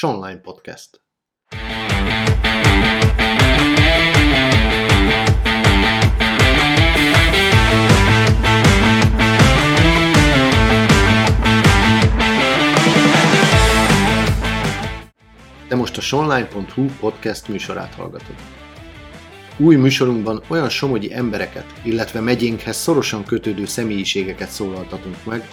Sonline Podcast. De most a sonline.hu podcast műsorát hallgatod. Új műsorunkban olyan somogyi embereket, illetve megyénkhez szorosan kötődő személyiségeket szólaltatunk meg,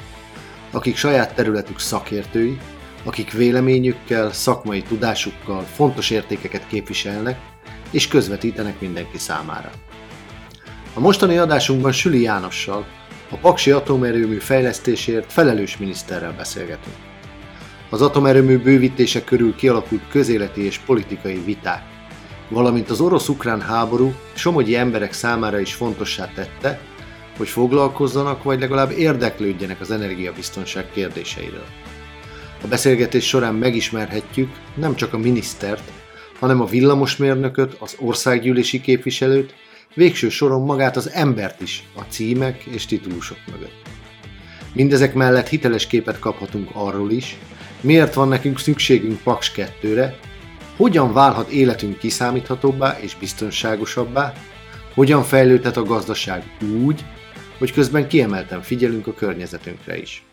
akik saját területük szakértői, akik véleményükkel, szakmai tudásukkal fontos értékeket képviselnek és közvetítenek mindenki számára. A mostani adásunkban Süli Jánossal, a Paksi atomerőmű fejlesztésért felelős miniszterrel beszélgetünk. Az atomerőmű bővítése körül kialakult közéleti és politikai viták, valamint az orosz-ukrán háború somogyi emberek számára is fontossá tette, hogy foglalkozzanak vagy legalább érdeklődjenek az energiabiztonság kérdéseiről. A beszélgetés során megismerhetjük nem csak a minisztert, hanem a villamosmérnököt, az országgyűlési képviselőt, végső soron magát az embert is a címek és titulusok mögött. Mindezek mellett hiteles képet kaphatunk arról is, miért van nekünk szükségünk Paks 2-re, hogyan válhat életünk kiszámíthatóbbá és biztonságosabbá, hogyan fejlődhet a gazdaság úgy, hogy közben kiemelten figyelünk a környezetünkre is.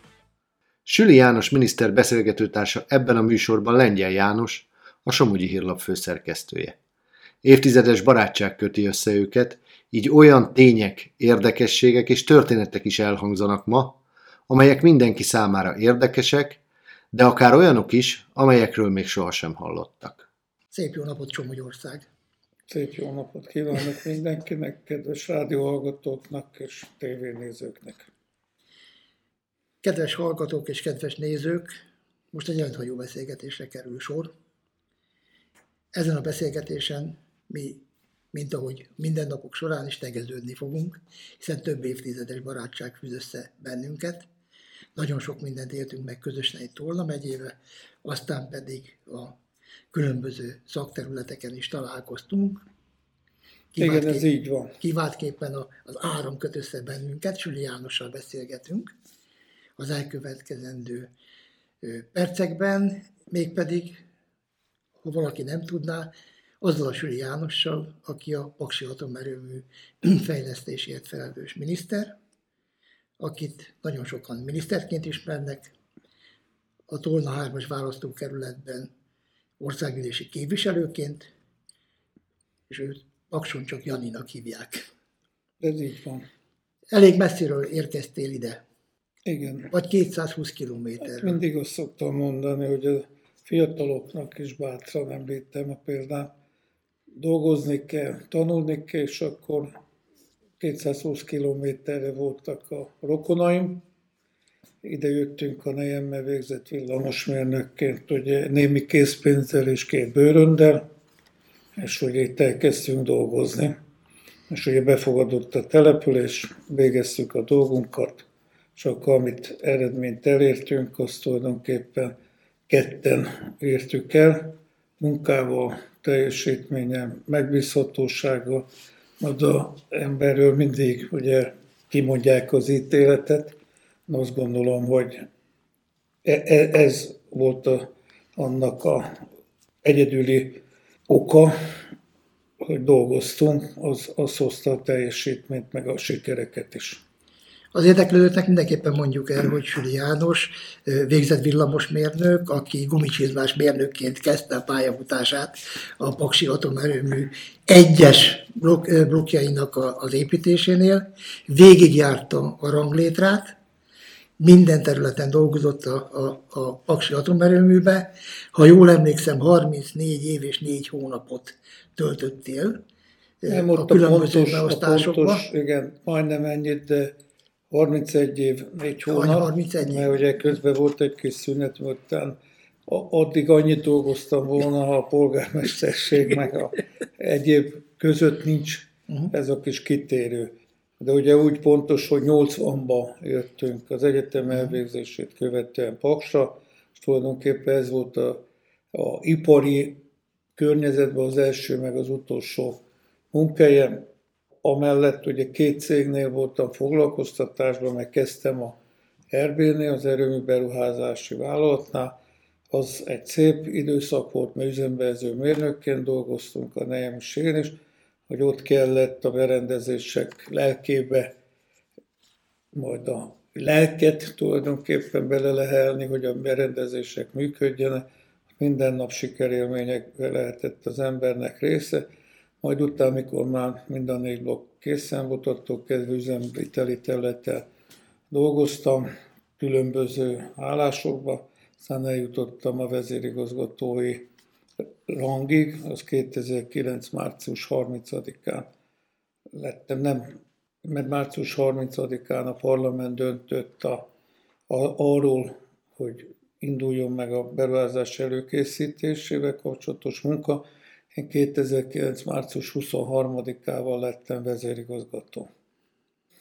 Süli János miniszter beszélgetőtársa ebben a műsorban Lengyel János, a Somogyi Hírlap főszerkesztője. Évtizedes barátság köti össze őket, így olyan tények, érdekességek és történetek is elhangzanak ma, amelyek mindenki számára érdekesek, de akár olyanok is, amelyekről még sohasem hallottak. Szép jó napot, Csomagyország! Szép jó napot kívánok mindenkinek, kedves rádióhallgatóknak és tévénézőknek! Kedves hallgatók és kedves nézők, most egy rendhagyó beszélgetésre kerül sor. Ezen a beszélgetésen mi, mint ahogy minden napok során is tegeződni fogunk, hiszen több évtizedes barátság fűz össze bennünket. Nagyon sok mindent éltünk meg közösen egy Tolna megyébe, aztán pedig a különböző szakterületeken is találkoztunk. Igen, ez így van. Kiváltképpen az áram köt össze bennünket, Süli Jánossal beszélgetünk az elkövetkezendő percekben, mégpedig, ha valaki nem tudná, azzal a Süli Jánossal, aki a Paksi Atomerőmű fejlesztésért felelős miniszter, akit nagyon sokan miniszterként ismernek, a Tolna 3-as választókerületben országgyűlési képviselőként, és őt Pakson csak Janinak hívják. Ez így van. Elég messziről érkeztél ide. Igen. Vagy 220 kilométer. Mindig azt szoktam mondani, hogy a fiataloknak is bátran említem a példát. Dolgozni kell, tanulni kell, és akkor 220 kilométerre voltak a rokonaim. Ide jöttünk a nejemmel végzett villamosmérnökként, ugye némi készpénzzel és két bőröndel, és hogy itt elkezdtünk dolgozni. És ugye befogadott a település, végeztük a dolgunkat, és akkor amit eredményt elértünk, azt tulajdonképpen ketten értük el, munkával, teljesítménye, megbízhatósága, majd a emberről mindig ugye kimondják az ítéletet. Azt gondolom, hogy e, e, ez volt a, annak a egyedüli oka, hogy dolgoztunk, az, az hozta a teljesítményt, meg a sikereket is. Az érdeklődőknek mindenképpen mondjuk el, hogy Süli János végzett villamosmérnök, aki gumicsizmás mérnökként kezdte a pályafutását a Paksi atomerőmű egyes blokk, blokkjainak az építésénél, végigjárta a ranglétrát, minden területen dolgozott a, a, a Paksi atomerőműbe. Ha jól emlékszem, 34 év és 4 hónapot töltöttél Nem a különböző beosztásokban. Igen, majdnem ennyit, de 31 év, 4 hónap, 31 év. mert ugye közben volt egy kis szünet, után addig annyit dolgoztam volna, ha a polgármesterség meg a egyéb között nincs uh-huh. ez a kis kitérő. De ugye úgy pontos, hogy 80-ba jöttünk az egyetem mhm. elvégzését követően Paksra, és tulajdonképpen ez volt a, a ipari környezetben az első, meg az utolsó munkahelyem amellett ugye két cégnél voltam foglalkoztatásban, meg kezdtem a RB-nél, az erőmű beruházási vállalatnál, az egy szép időszak volt, mert üzembevező mérnökként dolgoztunk, a nejem is is, hogy ott kellett a berendezések lelkébe, majd a lelket tulajdonképpen bele lehelni, hogy a berendezések működjenek, minden nap sikerélmények lehetett az embernek része, majd utána, amikor már mind a négy blokk készen volt, attól kezdve üzemviteli területtel dolgoztam, különböző állásokba, aztán eljutottam a vezérigazgatói rangig, az 2009. március 30-án lettem, nem, mert március 30-án a parlament döntött a, a, arról, hogy induljon meg a beruházás előkészítésével kapcsolatos munka. Én 2009. március 23-ával lettem vezérigazgató.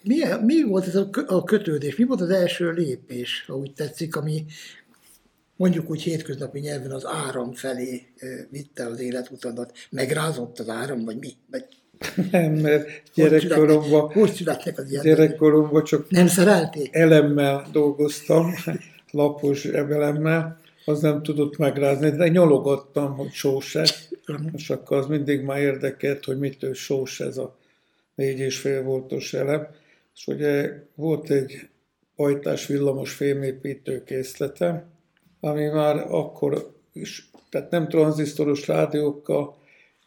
Mi, mi volt ez a kötődés? Mi volt az első lépés, ha úgy tetszik, ami mondjuk úgy hétköznapi nyelven az áram felé vitte az életutadat? Megrázott az áram, vagy mi? Vagy nem, mert gyerekkoromban, hogy születnek az ilyen gyerekkoromban csak nem szerelték? elemmel dolgoztam, lapos ebelemmel, az nem tudott megrázni, de nyologattam, hogy sós és akkor az mindig már érdekelt, hogy mitől sós ez a négy és fél voltos elem. És ugye volt egy pajtás villamos fémépítő készlete, ami már akkor is, tehát nem tranzisztoros rádiókkal,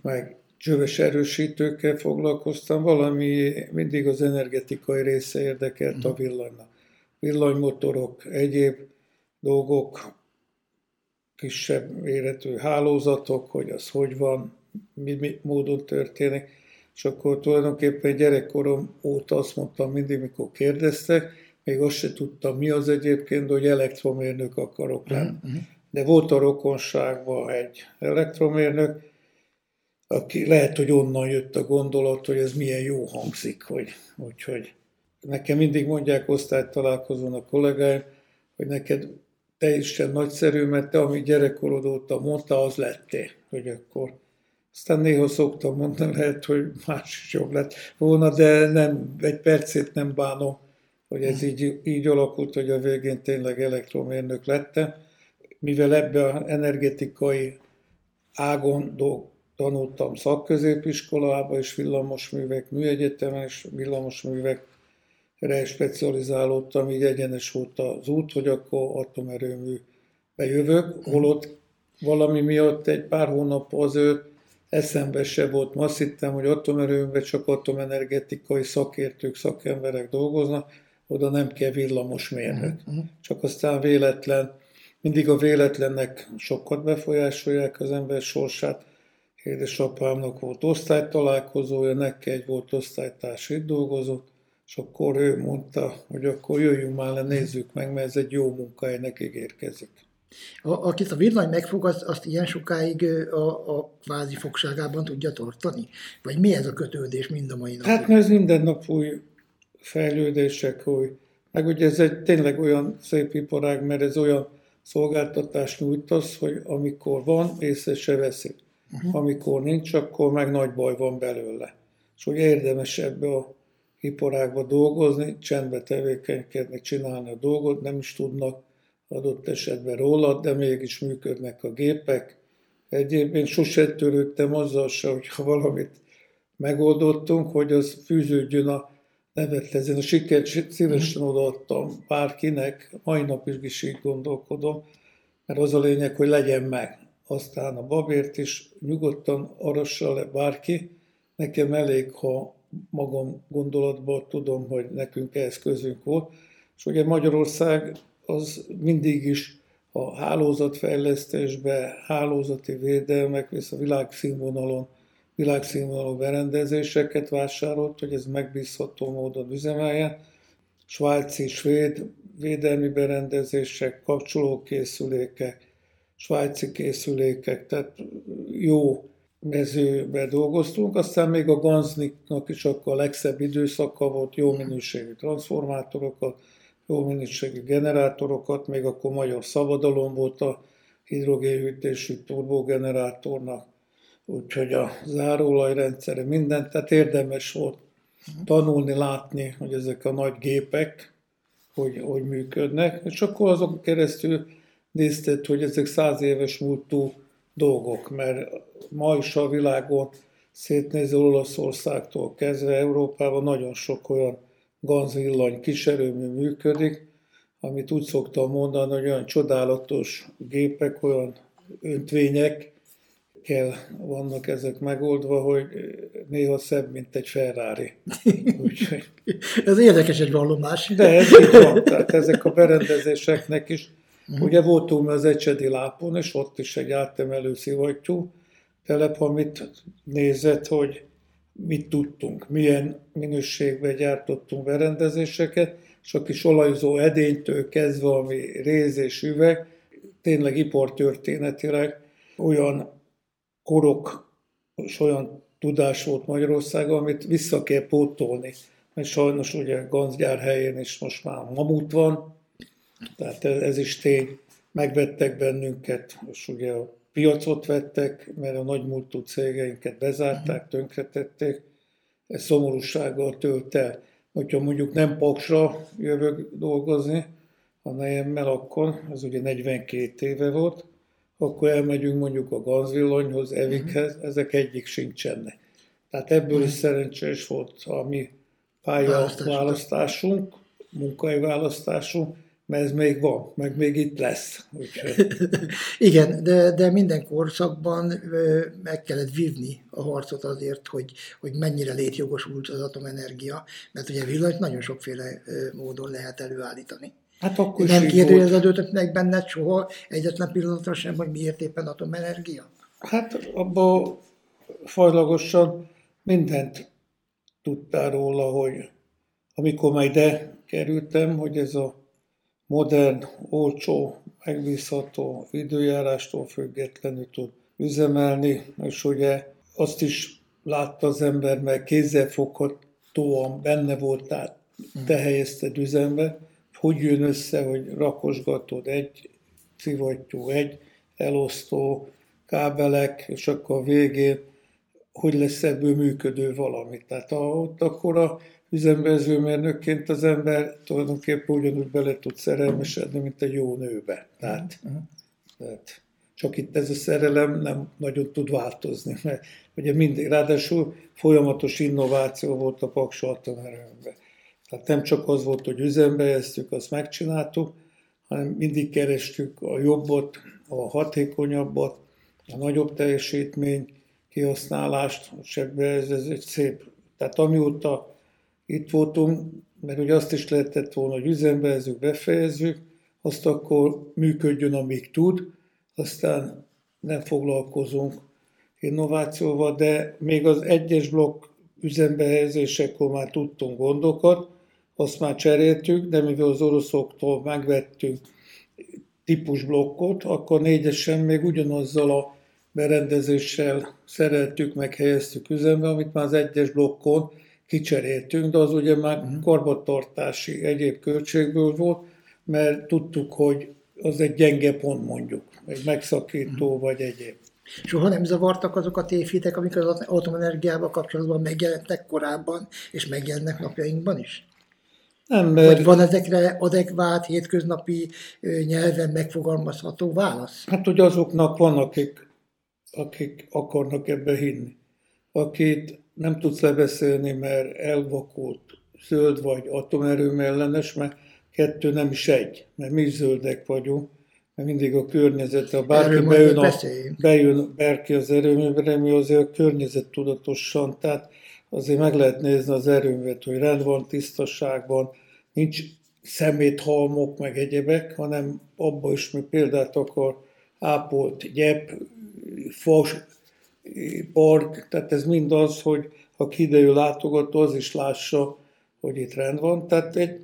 meg csöves erősítőkkel foglalkoztam, valami mindig az energetikai része érdekelt a mhm. villanynak. Villanymotorok, egyéb dolgok, kisebb méretű hálózatok, hogy az hogy van, mi, mi módon történik. És akkor tulajdonképpen gyerekkorom óta azt mondtam mindig, mikor kérdeztek, még azt se tudtam, mi az egyébként, hogy elektromérnök akarok lenni. Uh-huh. De volt a rokonságban egy elektromérnök, aki lehet, hogy onnan jött a gondolat, hogy ez milyen jó hangzik, hogy, hogy, hogy nekem mindig mondják osztálytalálkozón a kollégáim, hogy neked teljesen nagyszerű, mert te, ami gyerekkorod óta mondta, az lettél, hogy akkor. Aztán néha szoktam mondani, lehet, hogy más is jobb lett volna, de nem, egy percét nem bánom, hogy ez így, így alakult, hogy a végén tényleg elektromérnök lettem, mivel ebbe az energetikai ágon tanultam szakközépiskolába, és villamosművek műegyetemen, és villamosművekre specializálódtam, így egyenes volt az út, hogy akkor atomerőmű bejövök, holott valami miatt egy pár hónap azért eszembe se volt. Ma azt hittem, hogy atomerőműben csak atomenergetikai szakértők, szakemberek dolgoznak, oda nem kell villamosmérnök. Uh-huh. Csak aztán véletlen, mindig a véletlennek sokat befolyásolják az ember sorsát. Édesapámnak volt osztálytalálkozója, neki egy volt osztálytárs, itt dolgozott, és akkor ő mondta, hogy akkor jöjjünk már le, nézzük meg, mert ez egy jó munkahelynek ígérkezik. A, akit a villany megfog, azt, azt ilyen sokáig a, a kvázi fogságában tudja tartani? Vagy mi ez a kötődés mind a mai napig? Hát mert ez minden nap új fejlődések, hogy meg ugye ez egy tényleg olyan szép iparág, mert ez olyan szolgáltatást nyújtasz, hogy amikor van, észre se veszik. Uh-huh. Amikor nincs, akkor meg nagy baj van belőle. És hogy érdemes ebbe a iparágba dolgozni, csendbe tevékenykedni, csinálni a dolgot, nem is tudnak adott esetben róla, de mégis működnek a gépek. Egyébként sose törődtem azzal se, hogyha valamit megoldottunk, hogy az fűződjön a nevetlezen. A sikert szívesen odaadtam bárkinek, mai nap is így gondolkodom, mert az a lényeg, hogy legyen meg. Aztán a babért is nyugodtan arassa le bárki, nekem elég, ha magam gondolatban tudom, hogy nekünk ehhez közünk volt. És ugye Magyarország az mindig is a hálózatfejlesztésbe, hálózati védelmek, és a világszínvonalon világszínvonalú berendezéseket vásárolt, hogy ez megbízható módon üzemeljen. Svájci, svéd védelmi berendezések, kapcsolókészülékek, svájci készülékek, tehát jó mezőbe dolgoztunk, aztán még a Ganzniknak is akkor a legszebb időszaka volt, jó minőségű transformátorokat, jó minőségű generátorokat, még akkor magyar szabadalom volt a hidrogénhűtésű turbogenerátornak, úgyhogy a záróolajrendszere mindent, tehát érdemes volt tanulni, látni, hogy ezek a nagy gépek hogy, hogy működnek, és akkor azok keresztül nézted, hogy ezek száz éves múltú dolgok, mert ma is a világon szétnéző Olaszországtól kezdve Európában nagyon sok olyan gazvillany kiserőmű működik, amit úgy szoktam mondani, hogy olyan csodálatos gépek, olyan öntvények, kell vannak ezek megoldva, hogy néha szebb, mint egy Ferrari. Úgyhogy... ez érdekes egy vallomás. De ez így van, tehát ezek a berendezéseknek is. Uh-huh. Ugye voltunk az Ecsedi lápon, és ott is egy átemelő szivattyú telep, amit nézett, hogy mit tudtunk, milyen minőségben gyártottunk berendezéseket, és a kis olajzó edénytől kezdve, ami réz és üveg, tényleg ipartörténetileg olyan korok és olyan tudás volt Magyarországon, amit vissza kell pótolni. Mert sajnos ugye Ganzgyár helyén is most már mamut van, tehát ez is tény. Megvettek bennünket, és ugye a piacot vettek, mert a nagymúltú cégeinket bezárták, tönkretették. Ez szomorúsággal tölt el. Hogyha mondjuk nem Paksra jövök dolgozni a nejemmel akkor, ez ugye 42 éve volt, akkor elmegyünk mondjuk a gazvillanyhoz, Evikhez, uh-huh. ezek egyik sincsenek. Tehát ebből is mhm. szerencsés volt a mi pályaválasztásunk, munkai választásunk, mert ez még van, meg még itt lesz. Igen, de, de minden korszakban meg kellett vívni a harcot azért, hogy, hogy mennyire létjogosult az atomenergia, mert ugye villanyt nagyon sokféle módon lehet előállítani. Hát akkor nem kérdőjeleződött meg benned soha egyetlen pillanatra sem, hogy miért éppen atomenergia? Hát abban fajlagosan mindent tudtál róla, hogy amikor majd ide kerültem, hogy ez a modern, olcsó, megbízható, időjárástól függetlenül tud üzemelni, és ugye azt is látta az ember, mert kézzelfoghatóan benne volt, tehát te helyezted üzembe, hogy jön össze, hogy rakosgatod egy szivattyú, egy elosztó, kábelek, és akkor a végén hogy lesz ebből működő valami. Tehát ott akkor a üzemvezőmérnökként az ember tulajdonképpen ugyanúgy bele tud szerelmesedni, mint egy jó nőbe. Tehát, uh-huh. tehát csak itt ez a szerelem nem nagyon tud változni, mert ugye mindig, ráadásul folyamatos innováció volt a Paksa atomerőmben. Tehát nem csak az volt, hogy üzembe helyeztük, azt megcsináltuk, hanem mindig kerestük a jobbot, a hatékonyabbat, a nagyobb teljesítmény kihasználást, sebbe ez, ez egy szép. Tehát amióta itt voltunk, mert ugye azt is lehetett volna, hogy üzembe helyezünk, befejezzük, azt akkor működjön, amíg tud, aztán nem foglalkozunk innovációval, de még az egyes blokk üzembehelyezésekor már tudtunk gondokat, azt már cseréltük, de mivel az oroszoktól megvettünk típusblokkot, akkor négyesen még ugyanazzal a berendezéssel szereltük, meg helyeztük üzembe, amit már az egyes blokkon kicseréltünk, de az ugye már uh-huh. karbantartási egyéb költségből volt, mert tudtuk, hogy az egy gyenge pont mondjuk, egy megszakító uh-huh. vagy egyéb. Soha nem zavartak azok a tévhitek, amik az atomenergiával kapcsolatban megjelentek korábban, és megjelennek napjainkban is? Nem, mert... Vagy van ezekre adekvát, hétköznapi nyelven megfogalmazható válasz? Hát, hogy azoknak van, akik, akik akarnak ebbe hinni. Akit nem tudsz lebeszélni, mert elvakult, zöld vagy atomerőm ellenes, mert kettő nem is egy, mert mi is zöldek vagyunk, mert mindig a környezet, ha bárki bejön, a, bejön Berki az erőművre, mi azért a környezet tudatosan, tehát azért meg lehet nézni az erőművet, hogy rend van, tisztaságban, nincs szeméthalmok, meg egyebek, hanem abban is, mi példát akar, ápolt gyep, fas, park, tehát ez mind az, hogy ha idejű látogató, az is lássa, hogy itt rend van. Tehát egy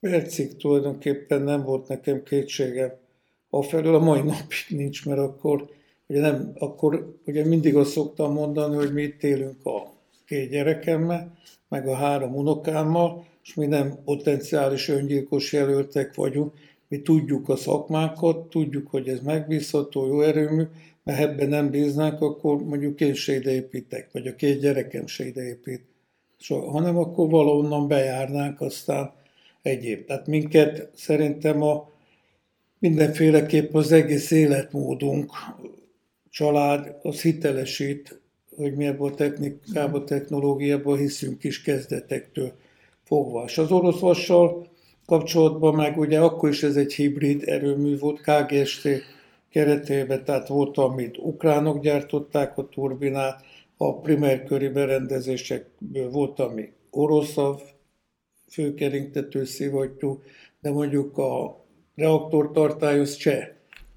percig tulajdonképpen nem volt nekem kétségem. Afelől a mai napig nincs, mert akkor ugye, nem, akkor ugye mindig azt szoktam mondani, hogy mi itt élünk a két gyerekemmel, meg a három unokámmal, és mi nem potenciális öngyilkos jelöltek vagyunk, mi tudjuk a szakmákat, tudjuk, hogy ez megbízható, jó erőmű, mert ebben nem bíznánk, akkor mondjuk én se ide építek, vagy a két gyerekem se ide épít, so, hanem akkor valahonnan bejárnánk, aztán egyéb. Tehát minket szerintem a mindenféleképp az egész életmódunk, család, az hitelesít, hogy mi ebből a technikába, technológiába hiszünk is kezdetektől fogva. És az orosz vassal kapcsolatban meg ugye akkor is ez egy hibrid erőmű volt, KGST keretében, tehát volt, amit ukránok gyártották a turbinát, a primerköri berendezésekből volt, ami oroszav, főkeringtető szivattyú, de mondjuk a reaktortartály az cseh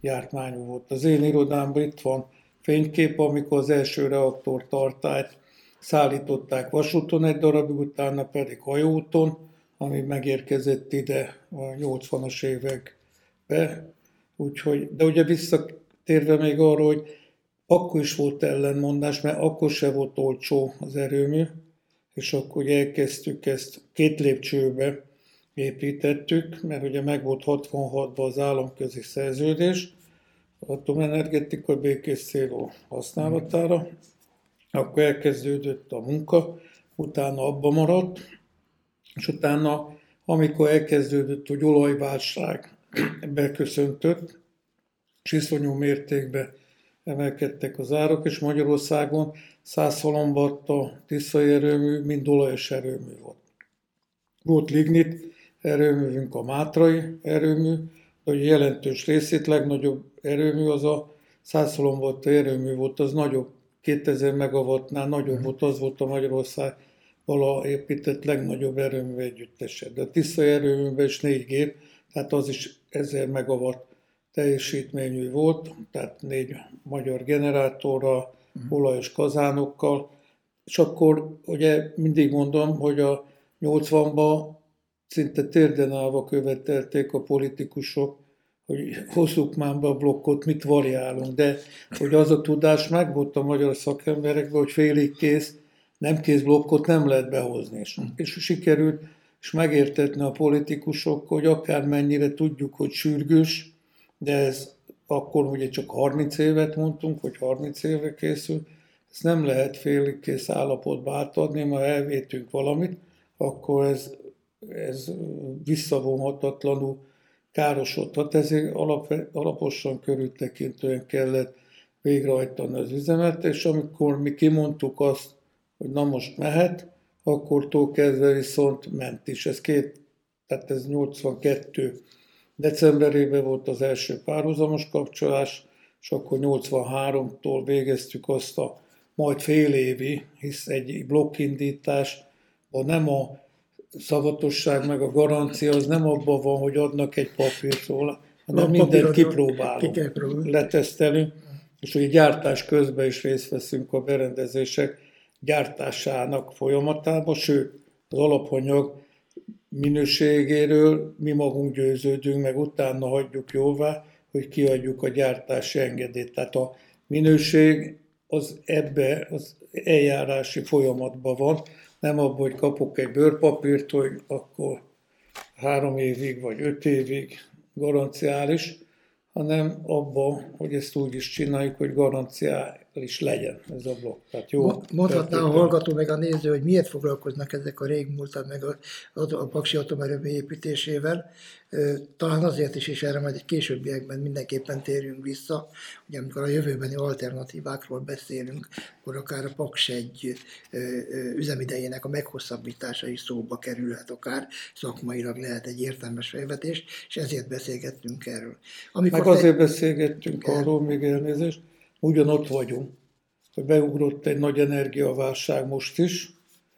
gyártmányú volt. Az én irodámban itt van fénykép, amikor az első reaktortartályt szállították vasúton egy darabig, utána pedig hajóúton, ami megérkezett ide a 80-as évekbe. Úgyhogy, de ugye visszatérve még arra, hogy akkor is volt ellenmondás, mert akkor se volt olcsó az erőmű, és akkor ugye elkezdtük ezt két lépcsőbe építettük, mert ugye meg volt 66-ban az államközi szerződés, atomenergetika békés célú használatára, akkor elkezdődött a munka, utána abba maradt, és utána, amikor elkezdődött, hogy olajválság beköszöntött, és iszonyú mértékben emelkedtek az árak, és Magyarországon 100 a tiszai erőmű, mind olajos erőmű volt. Volt lignit erőművünk, a Mátrai erőmű, de a jelentős részét, legnagyobb erőmű az a 100 erőmű volt, az nagyobb, 2000 megawattnál nagyobb volt, az volt a Magyarország vala épített legnagyobb erőmű együttese. De a Tisza erőműben is négy gép, tehát az is 1000 megawatt teljesítményű volt, tehát négy magyar generátorra, uh-huh. olajos kazánokkal, és akkor ugye mindig mondom, hogy a 80-ban szinte térden állva követelték a politikusok, hogy hozzuk már be a blokkot, mit variálunk, de hogy az a tudás megvolt a magyar szakemberekben, hogy félig kész, nem kész blokkot nem lehet behozni. És, és sikerült, és megértetni a politikusok, hogy akármennyire tudjuk, hogy sürgős, de ez akkor ugye csak 30 évet mondtunk, hogy 30 éve készül, ezt nem lehet félig kész állapotba átadni, ma elvétünk valamit, akkor ez, ez visszavonhatatlanul károsodhat, ezért alap, alaposan körültekintően kellett végrehajtani az üzemet, és amikor mi kimondtuk azt, hogy na most mehet, akkor kezdve viszont ment is. Ez két, tehát ez 82 decemberében volt az első párhuzamos kapcsolás, és akkor 83-tól végeztük azt a majd fél évi, hisz egy blokkindítás, nem a szavatosság meg a garancia az nem abban van, hogy adnak egy papírt róla, hanem mindent kipróbálunk, letesztelünk, és hogy gyártás közben is részt veszünk a berendezések gyártásának folyamatában, sőt, az alapanyag minőségéről mi magunk győződünk, meg utána hagyjuk jóvá, hogy kiadjuk a gyártási engedélyt. Tehát a minőség az ebbe az eljárási folyamatban van, nem abban, hogy kapok egy bőrpapírt, hogy akkor három évig vagy öt évig garanciális, hanem abba, hogy ezt úgy is csináljuk, hogy garanciális legyen ez a blokk. Tehát jó, Mondhatná a hallgató meg a néző, hogy miért foglalkoznak ezek a régmúltan meg a, a, a Paksi atomerőmű építésével. Talán azért is, és erre majd egy későbbiekben mindenképpen térjünk vissza, hogy amikor a jövőbeni alternatívákról beszélünk, akkor akár a Paks egy üzemidejének a meghosszabbítása is szóba kerülhet, akár szakmailag lehet egy értelmes felvetés, és ezért beszélgettünk erről. Amikor Meg azért te... beszélgettünk arról, még elnézést, ugyanott vagyunk, hogy beugrott egy nagy energiaválság most is,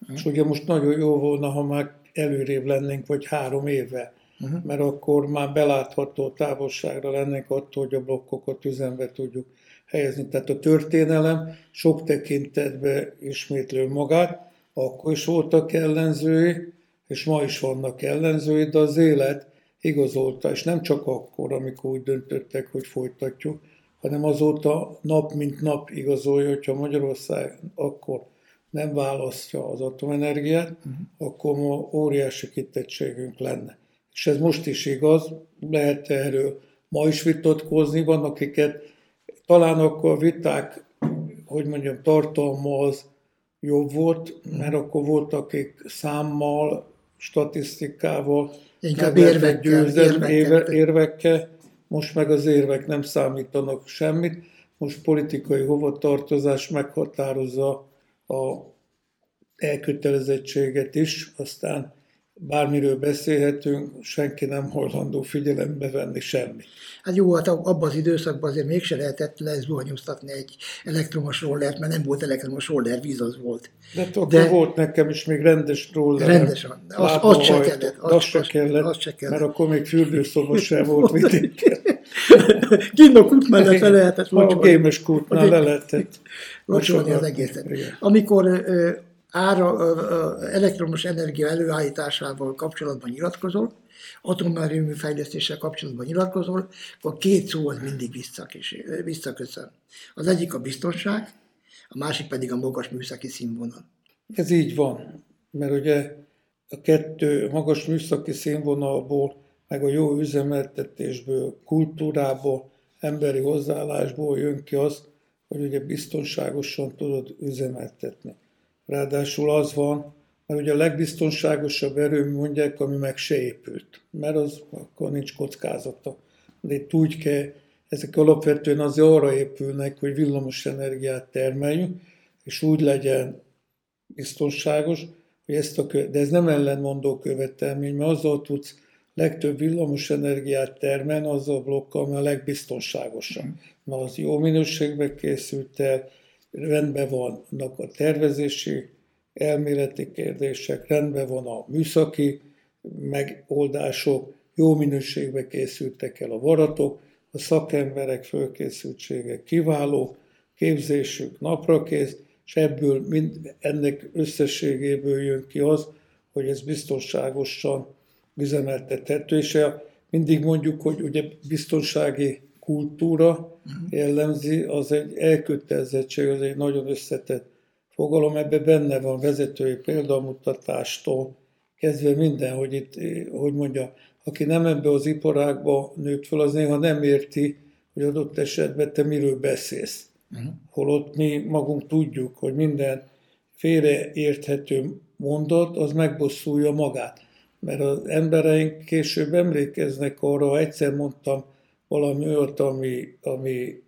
uh-huh. és ugye most nagyon jó volna, ha már előrébb lennénk, vagy három éve uh-huh. mert akkor már belátható távolságra lennénk attól, hogy a blokkokat üzembe tudjuk helyezni. Tehát a történelem sok tekintetben ismétlő magát, akkor is voltak ellenzői, és ma is vannak ellenzői, de az élet igazolta, és nem csak akkor, amikor úgy döntöttek, hogy folytatjuk, hanem azóta nap mint nap igazolja, hogyha Magyarország akkor nem választja az atomenergiát, uh-huh. akkor ma óriási kitettségünk lenne és ez most is igaz, lehet erről ma is vitatkozni, van akiket talán akkor a viták, hogy mondjam, tartalma az jobb volt, mert akkor voltak, akik számmal, statisztikával, Inkább érvekkel, győzem, érvekkel. érvekkel, most meg az érvek nem számítanak semmit, most politikai hovatartozás meghatározza a elkötelezettséget is, aztán bármiről beszélhetünk, senki nem hajlandó figyelembe venni semmi. Hát jó, hát abban az időszakban azért mégse lehetett lezuhanyoztatni egy elektromos rollert, mert nem volt elektromos roller, víz az volt. De akkor De volt nekem is még rendes roller. Rendesen. Az, az, se kellett. Az, az, se kellett, az se kellett. Mert akkor még fürdőszoba sem volt vidéken. Kinn a kút mellett le lehetett locsolni. A gémes kútnál le lehetett locsolni az egészet. Amikor ára, elektromos energia előállításával kapcsolatban nyilatkozol, atomerőmű fejlesztéssel kapcsolatban nyilatkozol, akkor két szó az mindig visszaköszön. Az egyik a biztonság, a másik pedig a magas műszaki színvonal. Ez így van, mert ugye a kettő magas műszaki színvonalból, meg a jó üzemeltetésből, kultúrából, emberi hozzáállásból jön ki az, hogy ugye biztonságosan tudod üzemeltetni. Ráadásul az van, mert ugye a legbiztonságosabb erőmű mondják, ami meg se épült, mert az akkor nincs kockázata. De itt úgy kell, ezek alapvetően az arra épülnek, hogy villamos energiát termeljünk, és úgy legyen biztonságos, hogy ezt a, de ez nem ellenmondó követelmény, mert azzal tudsz legtöbb villamos energiát termelni, azzal a blokkal, ami a legbiztonságosabb. Mert az jó minőségben készült el, rendben vannak a tervezési, elméleti kérdések, rendben van a műszaki megoldások, jó minőségbe készültek el a varatok, a szakemberek fölkészültsége kiváló, képzésük naprakész, és ebből mind, ennek összességéből jön ki az, hogy ez biztonságosan üzemeltethető, és mindig mondjuk, hogy ugye biztonsági kultúra mhm. jellemzi, az egy elkötelezettség, az egy nagyon összetett fogalom, ebben benne van vezetői példamutatástól kezdve minden, hogy itt, hogy mondja, aki nem ebbe az iparágba nőtt fel, az néha nem érti, hogy adott esetben te miről beszélsz. Uh-huh. Holott mi magunk tudjuk, hogy minden félreérthető mondat, az megbosszulja magát. Mert az embereink később emlékeznek arra, ha egyszer mondtam valami olyat, ami, ami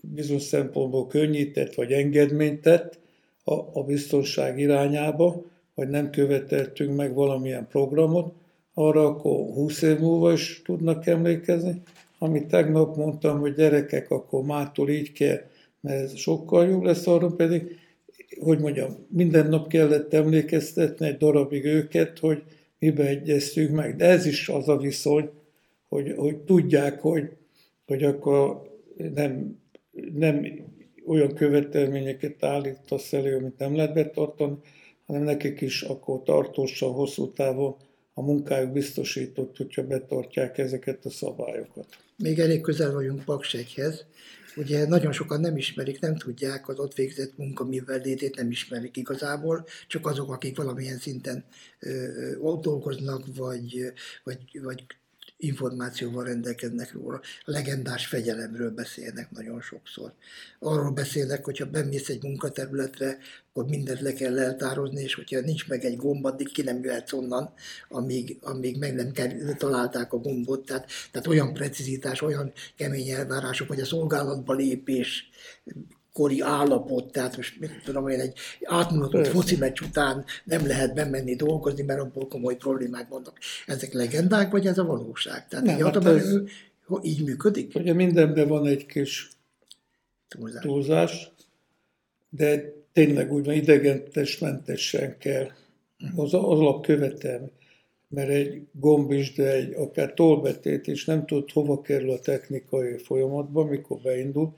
bizonyos szempontból könnyített vagy engedményt tett a, a biztonság irányába, vagy nem követeltünk meg valamilyen programot, arra akkor 20 év múlva is tudnak emlékezni. Amit tegnap mondtam, hogy gyerekek, akkor mától így kell, mert ez sokkal jobb lesz, arra pedig, hogy mondjam, minden nap kellett emlékeztetni egy darabig őket, hogy mibe egyeztünk meg. De ez is az a viszony, hogy, hogy tudják, hogy, hogy akkor nem, nem olyan követelményeket állítasz elő, amit nem lehet betartani, hanem nekik is akkor tartósan, hosszú távon a munkájuk biztosított, hogyha betartják ezeket a szabályokat. Még elég közel vagyunk Paksegyhez. Ugye nagyon sokan nem ismerik, nem tudják az ott végzett munka mivel létét, nem ismerik igazából, csak azok, akik valamilyen szinten ott dolgoznak, vagy, vagy, vagy információval rendelkeznek róla. Legendás fegyelemről beszélnek nagyon sokszor. Arról beszélnek, hogyha bemész egy munkaterületre, akkor mindent le kell eltározni, és hogyha nincs meg egy gomb, addig ki nem jöhetsz onnan, amíg, amíg meg nem kell, találták a gombot. Tehát, tehát olyan precizitás, olyan kemény elvárások, hogy a szolgálatba lépés kori állapot, tehát most mit tudom én, egy átmulatott foci meccs után nem lehet bemenni dolgozni, mert abból komoly problémák vannak. Ezek legendák, vagy ez a valóság? Tehát nem, így, hát ez, így működik? Ugye mindenben van egy kis túlzás, túlzás de tényleg úgy van, idegentesmentesen kell. Az, az alapkövetelmi. Mert egy gomb is, de egy akár tolbetét is nem tud hova kerül a technikai folyamatba, mikor beindul,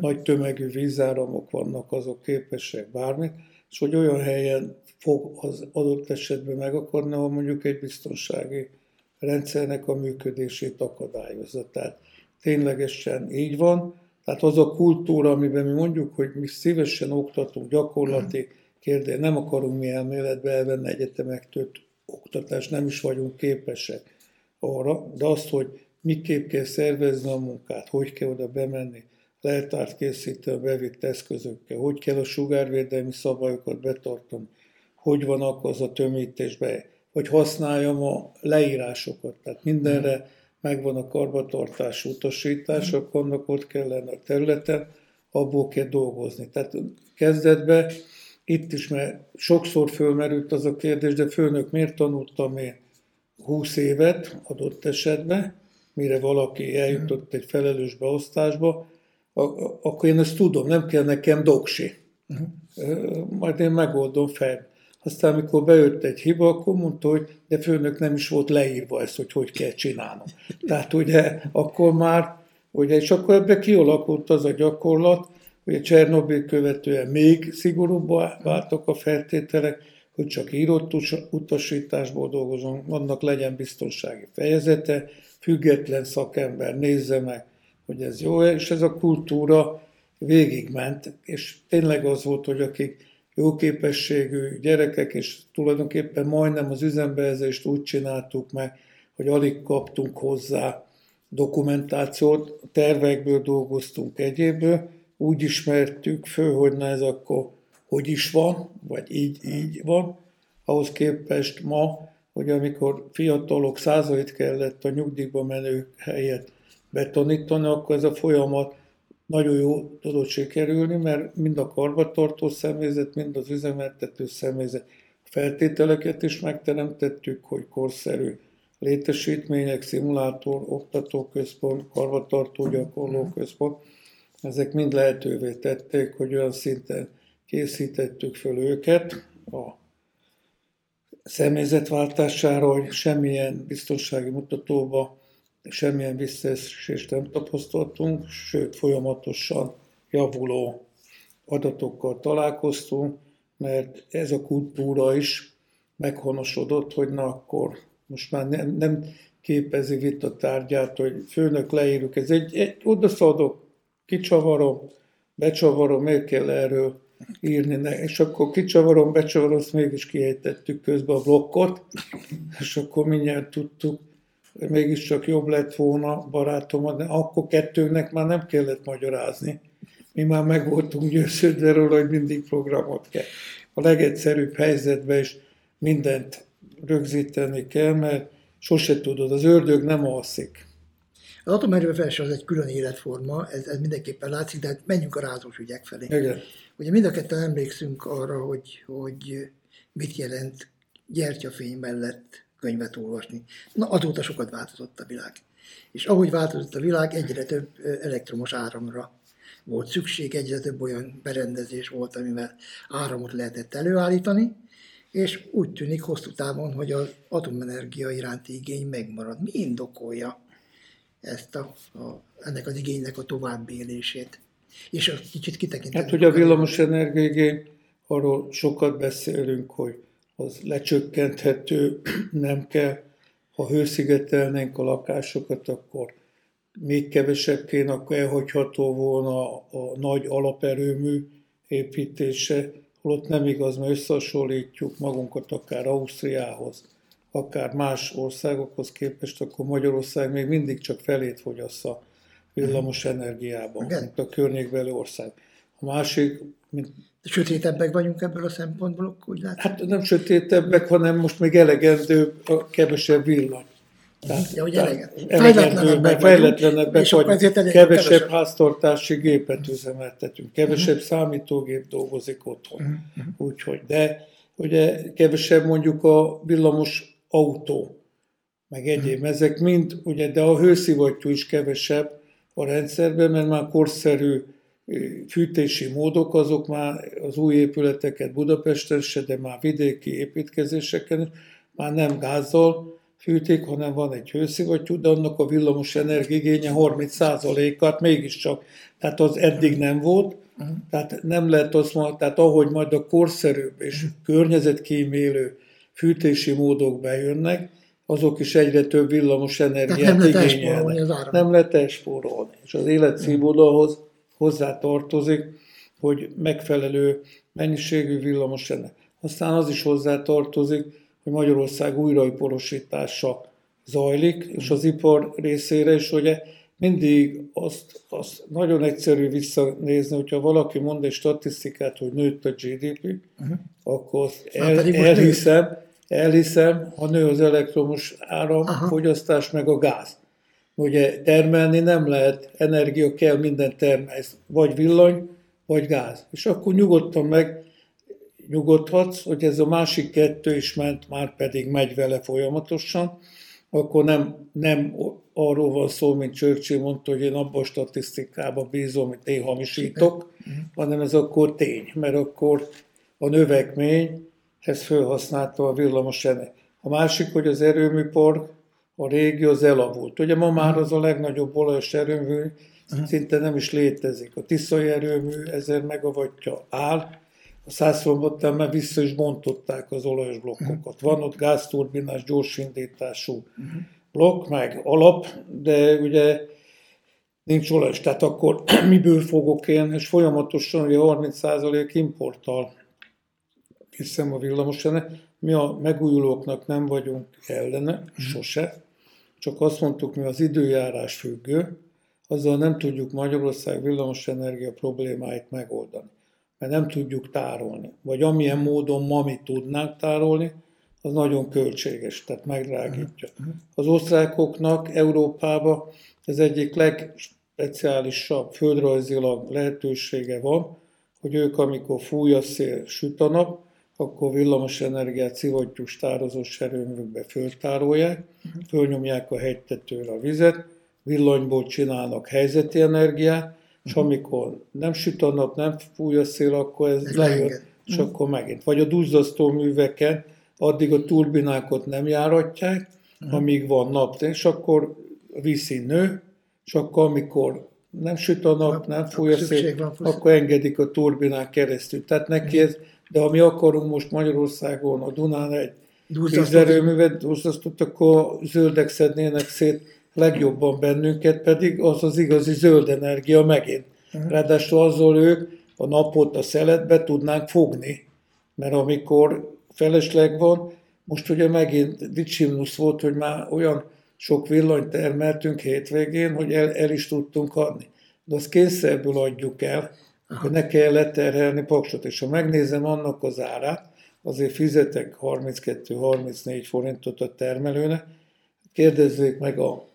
nagy tömegű vízáramok vannak, azok képesek bármit, és hogy olyan helyen fog az adott esetben megakarni, ahol mondjuk egy biztonsági rendszernek a működését akadályozza. Tehát ténylegesen így van. Tehát az a kultúra, amiben mi mondjuk, hogy mi szívesen oktatunk gyakorlati kérdés, nem akarunk mi elméletbe elvenni egyetemektől oktatást, nem is vagyunk képesek arra, de azt, hogy miképp kell szervezni a munkát, hogy kell oda bemenni, leltárt készíteni a bevitt eszközökkel, hogy kell a sugárvédelmi szabályokat betartani, hogy van akkor az a tömítésbe, hogy használjam a leírásokat. Tehát mindenre megvan a karbatartás utasítás, akkor annak ott kellene a területen, abból kell dolgozni. Tehát kezdetben itt is, mert sokszor fölmerült az a kérdés, de főnök, miért tanultam én 20 évet adott esetben, mire valaki eljutott egy felelős beosztásba, akkor én ezt tudom, nem kell nekem doksi. Uh-huh. Majd én megoldom fel. Aztán, amikor bejött egy hiba, akkor mondta, hogy de főnök nem is volt leírva ezt, hogy hogy kell csinálnom. Tehát ugye akkor már, ugye, és akkor ebbe kialakult az a gyakorlat, hogy a Csernobyl követően még szigorúbbá váltak a feltételek, hogy csak írott utasításból dolgozom, annak legyen biztonsági fejezete, független szakember nézze meg, hogy ez jó, és ez a kultúra végigment, és tényleg az volt, hogy akik jó képességű gyerekek, és tulajdonképpen majdnem az üzembehelyezést úgy csináltuk meg, hogy alig kaptunk hozzá dokumentációt, tervekből dolgoztunk egyéből, úgy ismertük föl, hogy na ez akkor hogy is van, vagy így, így van, ahhoz képest ma, hogy amikor fiatalok százait kellett a nyugdíjba menő helyet betanítani, akkor ez a folyamat nagyon jó tudott sikerülni, mert mind a karbantartó személyzet, mind az üzemeltető személyzet feltételeket is megteremtettük, hogy korszerű létesítmények, szimulátor, oktatóközpont, karbantartó gyakorlóközpont, ezek mind lehetővé tették, hogy olyan szinten készítettük föl őket a személyzetváltására, hogy semmilyen biztonsági mutatóba semmilyen visszaesést nem tapasztaltunk, sőt folyamatosan javuló adatokkal találkoztunk, mert ez a kultúra is meghonosodott, hogy na akkor most már nem, nem képezi vita tárgyát, hogy főnök leírjuk, ez egy, egy odaszadok, kicsavarom, becsavarom, miért kell erről írni, ne? és akkor kicsavarom, becsavarom, azt mégis kiejtettük közben a blokkot, és akkor mindjárt tudtuk, mégiscsak jobb lett volna barátom, de akkor kettőnek már nem kellett magyarázni. Mi már meg voltunk győződve róla, hogy mindig programot kell. A legegyszerűbb helyzetben is mindent rögzíteni kell, mert sose tudod, az ördög nem alszik. Az atomerőfelső az egy külön életforma, ez, ez mindenképpen látszik, de menjünk a rázós ügyek felé. Igen. Ugye mind a ketten emlékszünk arra, hogy, hogy mit jelent gyertyafény mellett könyvet olvasni. Na, azóta sokat változott a világ. És ahogy változott a világ, egyre több elektromos áramra volt szükség, egyre több olyan berendezés volt, amivel áramot lehetett előállítani, és úgy tűnik hosszú távon, hogy az atomenergia iránti igény megmarad. Mi indokolja ezt a, a, ennek az igénynek a továbbélését? És a kicsit kitekinteni. Hát, hogy a villamos energiaigény, arról sokat beszélünk, hogy az lecsökkenthető, nem kell. Ha hőszigetelnénk a lakásokat, akkor még kevesebb kéne, akkor elhagyható volna a nagy alaperőmű építése, holott nem igaz, mert összehasonlítjuk magunkat akár Ausztriához, akár más országokhoz képest, akkor Magyarország még mindig csak felét fogyassza villamos energiában, mint a környékbeli ország. A másik, mint sötétebbek vagyunk ebből a szempontból, úgy látom? Hát nem sötétebbek, hanem most még elegendő a kevesebb villany. Tehát, ja, hogy elegendő, fejletlenebbek vagy, kevesebb, kevesebb háztartási gépet üzemeltetünk, kevesebb uh-huh. számítógép dolgozik otthon. Uh-huh. Úgyhogy, de ugye kevesebb mondjuk a villamos autó, meg egyéb, uh-huh. ezek mind, ugye, de a hőszivattyú is kevesebb a rendszerben, mert már korszerű fűtési módok, azok már az új épületeket Budapesten se, de már vidéki építkezéseken már nem gázzal fűtik, hanem van egy hőszivattyú, de annak a villamos energiigénye 30%-at mégiscsak, tehát az eddig nem volt, tehát nem lehet azt mondani, tehát ahogy majd a korszerűbb és környezetkímélő fűtési módok bejönnek, azok is egyre több villamos energiát igényelnek. Nem lehet elspórolni. És az életszínvonalhoz hozzá tartozik, hogy megfelelő mennyiségű villamos ennek. Aztán az is hozzá tartozik, hogy Magyarország újraiporosítása zajlik, és az ipar részére is ugye mindig azt, azt nagyon egyszerű visszanézni, hogyha valaki mond egy statisztikát, hogy nőtt a GDP, uh-huh. akkor el, elhiszem, elhiszem, ha nő az elektromos áramfogyasztás, meg a gáz. Ugye termelni nem lehet, energia kell, minden termel, vagy villany, vagy gáz. És akkor nyugodtan meg nyugodhatsz, hogy ez a másik kettő is ment, már pedig megy vele folyamatosan, akkor nem, nem arról van szó, mint Churchill mondta, hogy én abban a statisztikában bízom, hogy én hamisítok, hanem ez akkor tény, mert akkor a növekményhez felhasználta a villamos energiát. A másik, hogy az erőműpark, a régi az elavult. Ugye ma már az a legnagyobb olajos erőmű, szinte nem is létezik. A Tiszai erőmű 1000 megawattja áll, a százszombattán már vissza is bontották az olajos blokkokat. Van ott gázturbinás, gyorsindítású blokk, meg alap, de ugye nincs olajos. Tehát akkor miből fogok én, és folyamatosan ugye 30% importtal hiszem a villamos Mi a megújulóknak nem vagyunk ellene, sose, csak azt mondtuk, mi az időjárás függő, azzal nem tudjuk Magyarország villamosenergia problémáit megoldani mert nem tudjuk tárolni. Vagy amilyen módon ma mi tudnánk tárolni, az nagyon költséges, tehát megdrágítja. Az osztrákoknak Európában ez egyik legspeciálisabb földrajzilag lehetősége van, hogy ők, amikor fúj a szél, süt a nap, akkor villamos energiát szivattyús tározós erőművekbe föltárolják, fölnyomják a hegytetőre a vizet, villanyból csinálnak helyzeti energiát, és amikor nem süt a nap, nem fúj a szél, akkor ez, lejön, és uh-huh. akkor megint. Vagy a duzzasztó műveken addig a turbinákat nem járatják, amíg van nap, és akkor viszi nő, és akkor amikor nem süt a nap, nem fúj a szél, akkor engedik a turbinák keresztül. Tehát neki ez, de ha mi akarunk most Magyarországon a Dunán egy vízerőművet duzzasztott, akkor zöldek szednének szét legjobban bennünket pedig az az igazi zöld energia megint. Ráadásul azzal ők a napot a szeletbe tudnánk fogni, mert amikor felesleg van, most ugye megint dicsimnusz volt, hogy már olyan sok villanyt termeltünk hétvégén, hogy el, el is tudtunk adni. De azt kényszerből adjuk el, Aha. hogy ne kell leterhelni paksot. És ha megnézem annak az árát, azért fizetek 32-34 forintot a termelőnek, kérdezzék meg a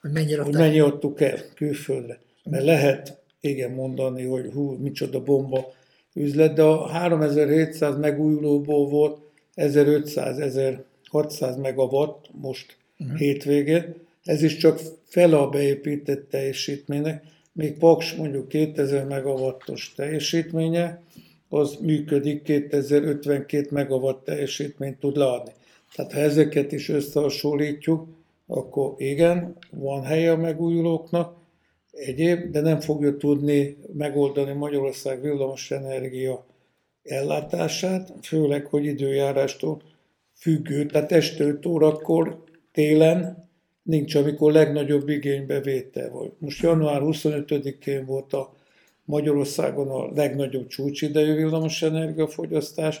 hogy mennyire hogy mennyi adtuk el külföldre. Mert lehet igen mondani, hogy hú, micsoda bomba üzlet, de a 3700 megújulóból volt 1500-1600 megawatt most uh-huh. hétvégén. Ez is csak fele a beépített teljesítménynek. Még Paks mondjuk 2000 megawattos teljesítménye, az működik, 2052 megawatt teljesítményt tud leadni. Tehát ha ezeket is összehasonlítjuk, akkor igen, van helye a megújulóknak, egyéb, de nem fogja tudni megoldani Magyarország villamos energia ellátását, főleg, hogy időjárástól függő, tehát este 5 órakor télen nincs, amikor legnagyobb igénybevétel volt. Most január 25-én volt a Magyarországon a legnagyobb csúcsidejű villamos energiafogyasztás,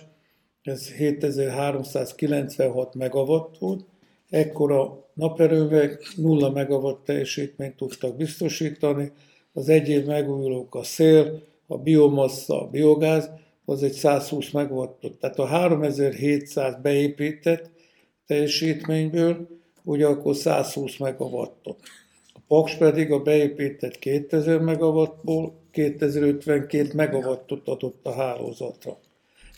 ez 7396 megawatt volt, ekkora naperővel 0 megawatt teljesítményt tudtak biztosítani, az egyéb megújulók a szél, a biomassa, a biogáz, az egy 120 megawattot. Tehát a 3700 beépített teljesítményből ugye akkor 120 megawattot. A Paks pedig a beépített 2000 megawattból 2052 megawattot adott a hálózatra.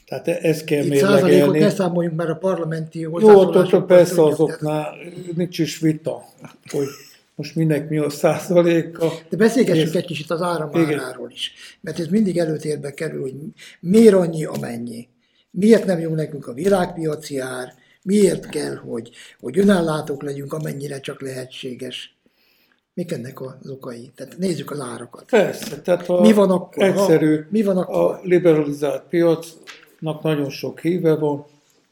Tehát e- ezt kell Itt százalékot ne számoljunk, mert a parlamenti Jó, ott persze azoknál nincs is vita, hogy most minek mi a százaléka. De beszélgessünk egy kicsit az áramáráról is, mert ez mindig előtérbe kerül, hogy miért annyi, amennyi. Miért nem jó nekünk a világpiaci ár, miért kell, hogy, hogy önállátók legyünk, amennyire csak lehetséges. Mik ennek az okai? Tehát nézzük az árakat. Persze, tehát a mi van akkor? Egyszerű, ha, mi van akkor? a liberalizált piac nagyon sok híve van,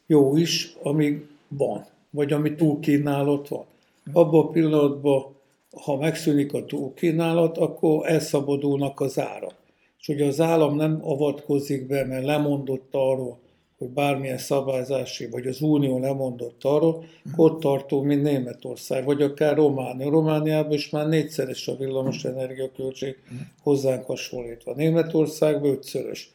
jó is, amíg van, vagy ami túlkínálat van. Abban a pillanatban, ha megszűnik a túlkínálat, akkor elszabadulnak az árak. És ugye az állam nem avatkozik be, mert lemondott arról, hogy bármilyen szabályzási, vagy az Unió lemondott arról, ott tartó, mint Németország, vagy akár Románia. Romániában is már négyszeres a villamos energiaköltség hozzánk hasonlítva. Németországban ötszörös.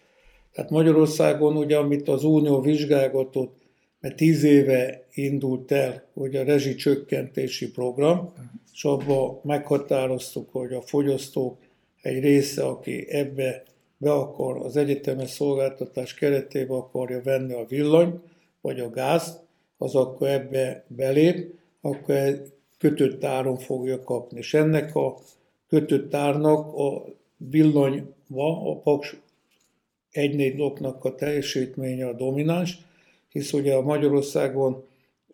Tehát Magyarországon ugye, amit az Unió vizsgálgatott, mert tíz éve indult el, hogy a rezsicsökkentési program, és abban meghatároztuk, hogy a fogyasztók egy része, aki ebbe be akar az egyetemes szolgáltatás keretében akarja venni a villany, vagy a gázt, az akkor ebbe belép, akkor kötött áron fogja kapni. És ennek a kötött árnak a villanyva, a Paks 1-4 blokknak a teljesítménye a domináns, hisz ugye a Magyarországon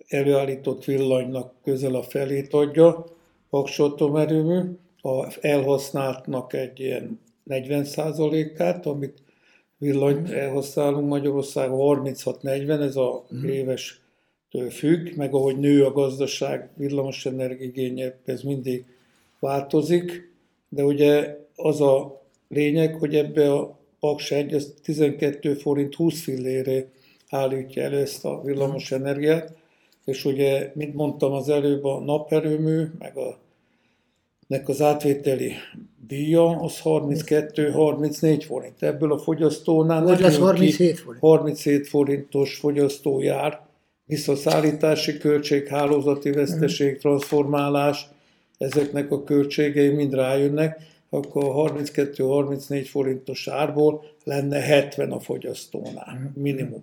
előállított villanynak közel a felét adja, Paks atomerőmű, a elhasználtnak egy ilyen 40%-át, amit villanyt elhasználunk Magyarországon 36-40, ez a mm. éves függ, meg ahogy nő a gazdaság, villamos energiigénye, ez mindig változik, de ugye az a lényeg, hogy ebbe a Paks 1, ez 12 forint 20 fillére állítja elő ezt a villamos energiát, és ugye, mint mondtam az előbb, a naperőmű, meg a nek az átvételi díja az 32-34 forint. Ebből a fogyasztónál Vagy lesz 37 forint. 37 forintos fogyasztó jár, visszaszállítási költség, hálózati veszteség, transformálás, ezeknek a költségei mind rájönnek, akkor a 32-34 forintos árból lenne 70 a fogyasztónál, minimum.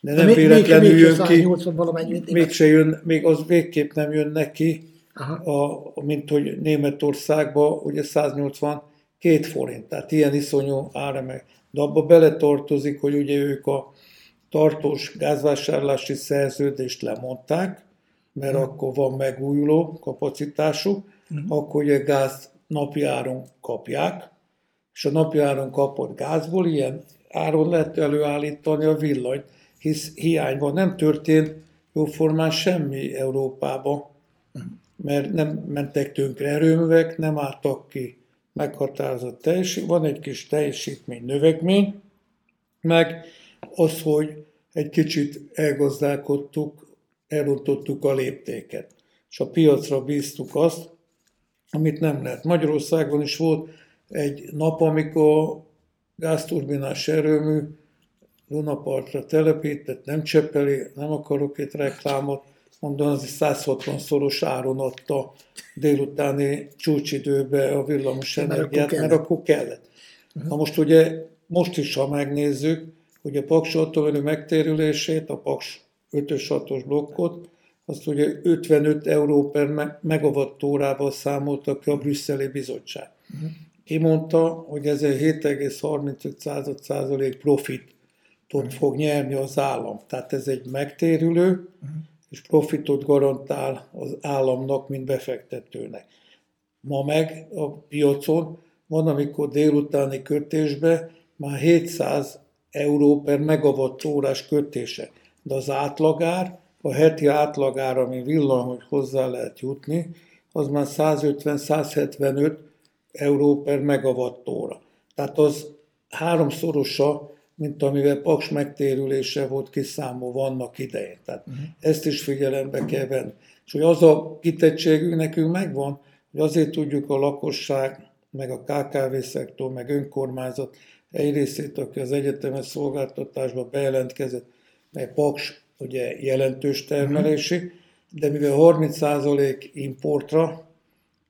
De nem véletlenül jön ki, mégse jön, még az végképp nem jön neki, a, mint hogy Németországban ugye 182 forint, tehát ilyen iszonyú árameg. De abba beletartozik, hogy ugye ők a tartós gázvásárlási szerződést lemondták, mert hmm. akkor van megújuló kapacitásuk, hmm. akkor ugye gáz napi áron kapják, és a napi áron kapott gázból ilyen áron lehet előállítani a villanyt, hisz hiány van. Nem történt jóformán semmi Európában. Mert nem mentek tönkre erőművek, nem álltak ki meghatározott teljesítmény, van egy kis teljesítmény növekmény, meg az, hogy egy kicsit elgazdálkodtuk, elrontottuk a léptéket, és a piacra bíztuk azt, amit nem lehet. Magyarországon is volt egy nap, amikor gázturbinás erőmű Dunapartra telepített, nem Csepeli, nem akarok itt reklámot, az 160 szoros áron adta délutáni csúcsidőbe a villamos energiát, mert, mert akkor kellett. Uh-huh. Na most ugye, most is, ha megnézzük, hogy a Paks atomerő megtérülését, a Paks 5-ös 6-os blokkot, azt ugye 55 euró per megawattórával számolta ki a brüsszeli bizottság. Uh-huh. Ki mondta, hogy ez egy 7,35 százalék profitot uh-huh. fog nyerni az állam. Tehát ez egy megtérülő, uh-huh és profitot garantál az államnak, mint befektetőnek. Ma meg a piacon van, amikor délutáni kötésbe már 700 euró per megawatt órás kötése, de az átlagár, a heti átlagár, ami villan, hogy hozzá lehet jutni, az már 150-175 euró per megawatt óra. Tehát az háromszorosa mint amivel Paks megtérülése volt kiszámolva annak idején. Tehát uh-huh. ezt is figyelembe kell venni. És hogy az a kitettségünk nekünk megvan, hogy azért tudjuk a lakosság, meg a KKV-szektor, meg önkormányzat egy részét, aki az egyetemes szolgáltatásba bejelentkezett, mert Paks ugye jelentős termelési, uh-huh. de mivel 30% importra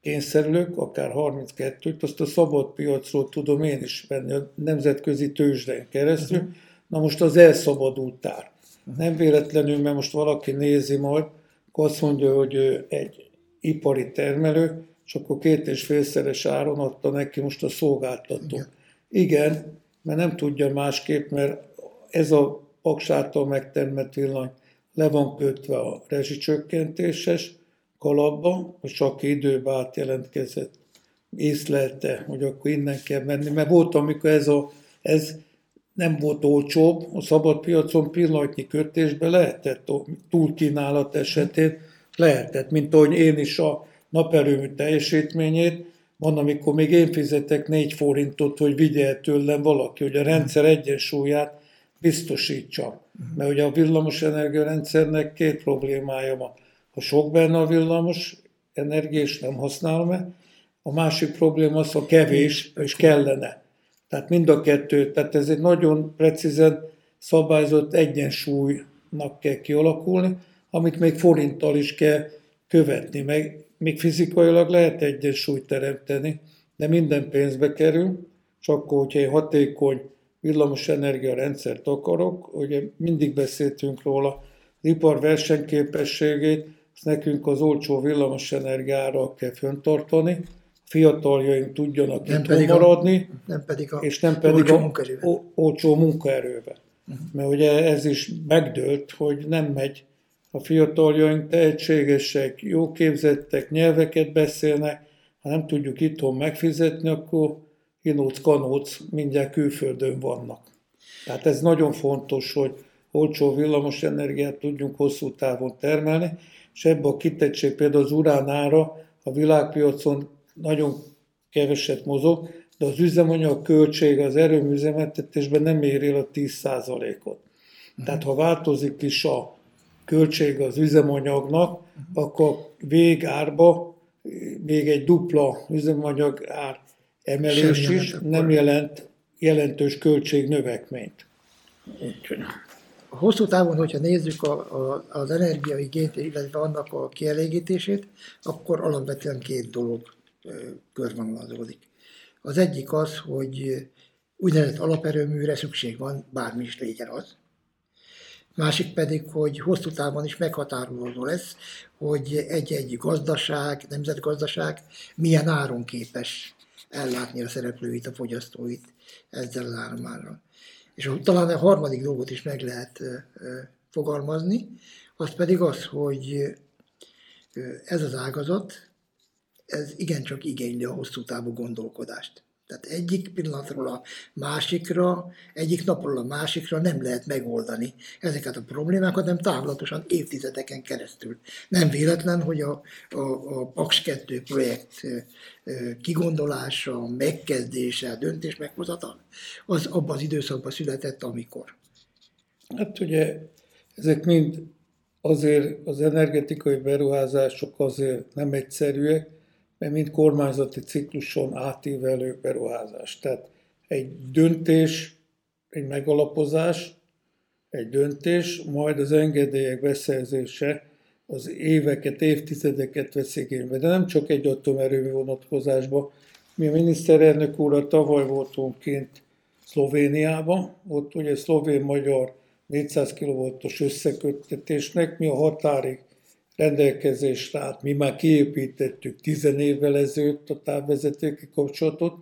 kényszerülök, akár 32-t, azt a szabad piacról tudom én is venni, a nemzetközi tőzsdén keresztül. Uh-huh. Na most az elszabadultál. Uh-huh. Nem véletlenül, mert most valaki nézi majd, akkor azt mondja, hogy ő egy ipari termelő, és akkor két és félszeres áron adta neki most a szolgáltató. Igen. Igen, mert nem tudja másképp, mert ez a paksától megtermett villany le van kötve a rezsicsökkentéses, kalapba, hogy csak időben átjelentkezett. Észlelte, hogy akkor innen kell menni, mert volt, amikor ez, a, ez nem volt olcsóbb, a szabad piacon pillanatnyi kötésbe lehetett, túlkínálat esetén lehetett, mint ahogy én is a naperőmű teljesítményét, van, amikor még én fizetek 4 forintot, hogy vigye el tőlem valaki, hogy a rendszer egyensúlyát biztosítsa. Mert ugye a villamos energiarendszernek két problémája van ha sok benne a villamos energia, és nem használom-e. A másik probléma az, ha kevés, és kellene. Tehát mind a kettő, tehát ez egy nagyon precízen szabályzott egyensúly piacnak kell kialakulni, amit még forinttal is kell követni, meg még fizikailag lehet egyensúlyt teremteni, de minden pénzbe kerül, és akkor, hogyha egy hatékony villamosenergia rendszert akarok, ugye mindig beszéltünk róla, az ipar versenyképességét, ezt nekünk az olcsó villamosenergiára kell föntartani, fiataljaink tudjanak nem itt maradni, a, nem pedig a és nem pedig olcsó a munkaerőbe. olcsó munkaerőbe. Uh-huh. Mert ugye ez is megdőlt, hogy nem megy a fiataljaink tehetségesek, jó képzettek, nyelveket beszélnek, ha nem tudjuk itthon megfizetni, akkor inóc, kanóc mindjárt külföldön vannak. Tehát ez nagyon fontos, hogy olcsó villamos energiát tudjunk hosszú távon termelni, és ebbe a kitettség például az uránára a világpiacon nagyon keveset mozog, de az üzemanyag költsége az erőműzemeltetésben nem éri el a 10%-ot. Tehát ha változik is a költség az üzemanyagnak, akkor végárba még egy dupla üzemanyag ár emelés is nem jelent jelentős költségnövekményt. Hosszú távon, hogyha nézzük a, a, az energiaigényt, illetve annak a kielégítését, akkor alapvetően két dolog körvonalazódik. Az egyik az, hogy úgynevezett alaperőműre szükség van, bármi is legyen az. Másik pedig, hogy hosszú távon is meghatározó lesz, hogy egy-egy gazdaság, nemzetgazdaság milyen áron képes ellátni a szereplőit, a fogyasztóit ezzel az áramárral. És talán a harmadik dolgot is meg lehet fogalmazni, az pedig az, hogy ez az ágazat, ez igencsak igényli a hosszú távú gondolkodást. Tehát egyik pillanatról a másikra, egyik napról a másikra nem lehet megoldani ezeket a problémákat, nem távlatosan évtizedeken keresztül. Nem véletlen, hogy a, a, a Paks 2 projekt kigondolása, megkezdése, döntés meghozatal, az abban az időszakban született, amikor. Hát ugye ezek mind azért az energetikai beruházások azért nem egyszerűek, mert mind kormányzati cikluson átívelő beruházás. Tehát egy döntés, egy megalapozás, egy döntés, majd az engedélyek beszerzése az éveket, évtizedeket vesz igénybe. De nem csak egy atomerőmű vonatkozásban. Mi a miniszterelnök úrral tavaly voltunk kint Szlovéniában, ott ugye szlovén-magyar 400 kV-os összeköttetésnek mi a határig rendelkezésre állt. Mi már kiépítettük 10 évvel ezelőtt a távvezetéki kapcsolatot,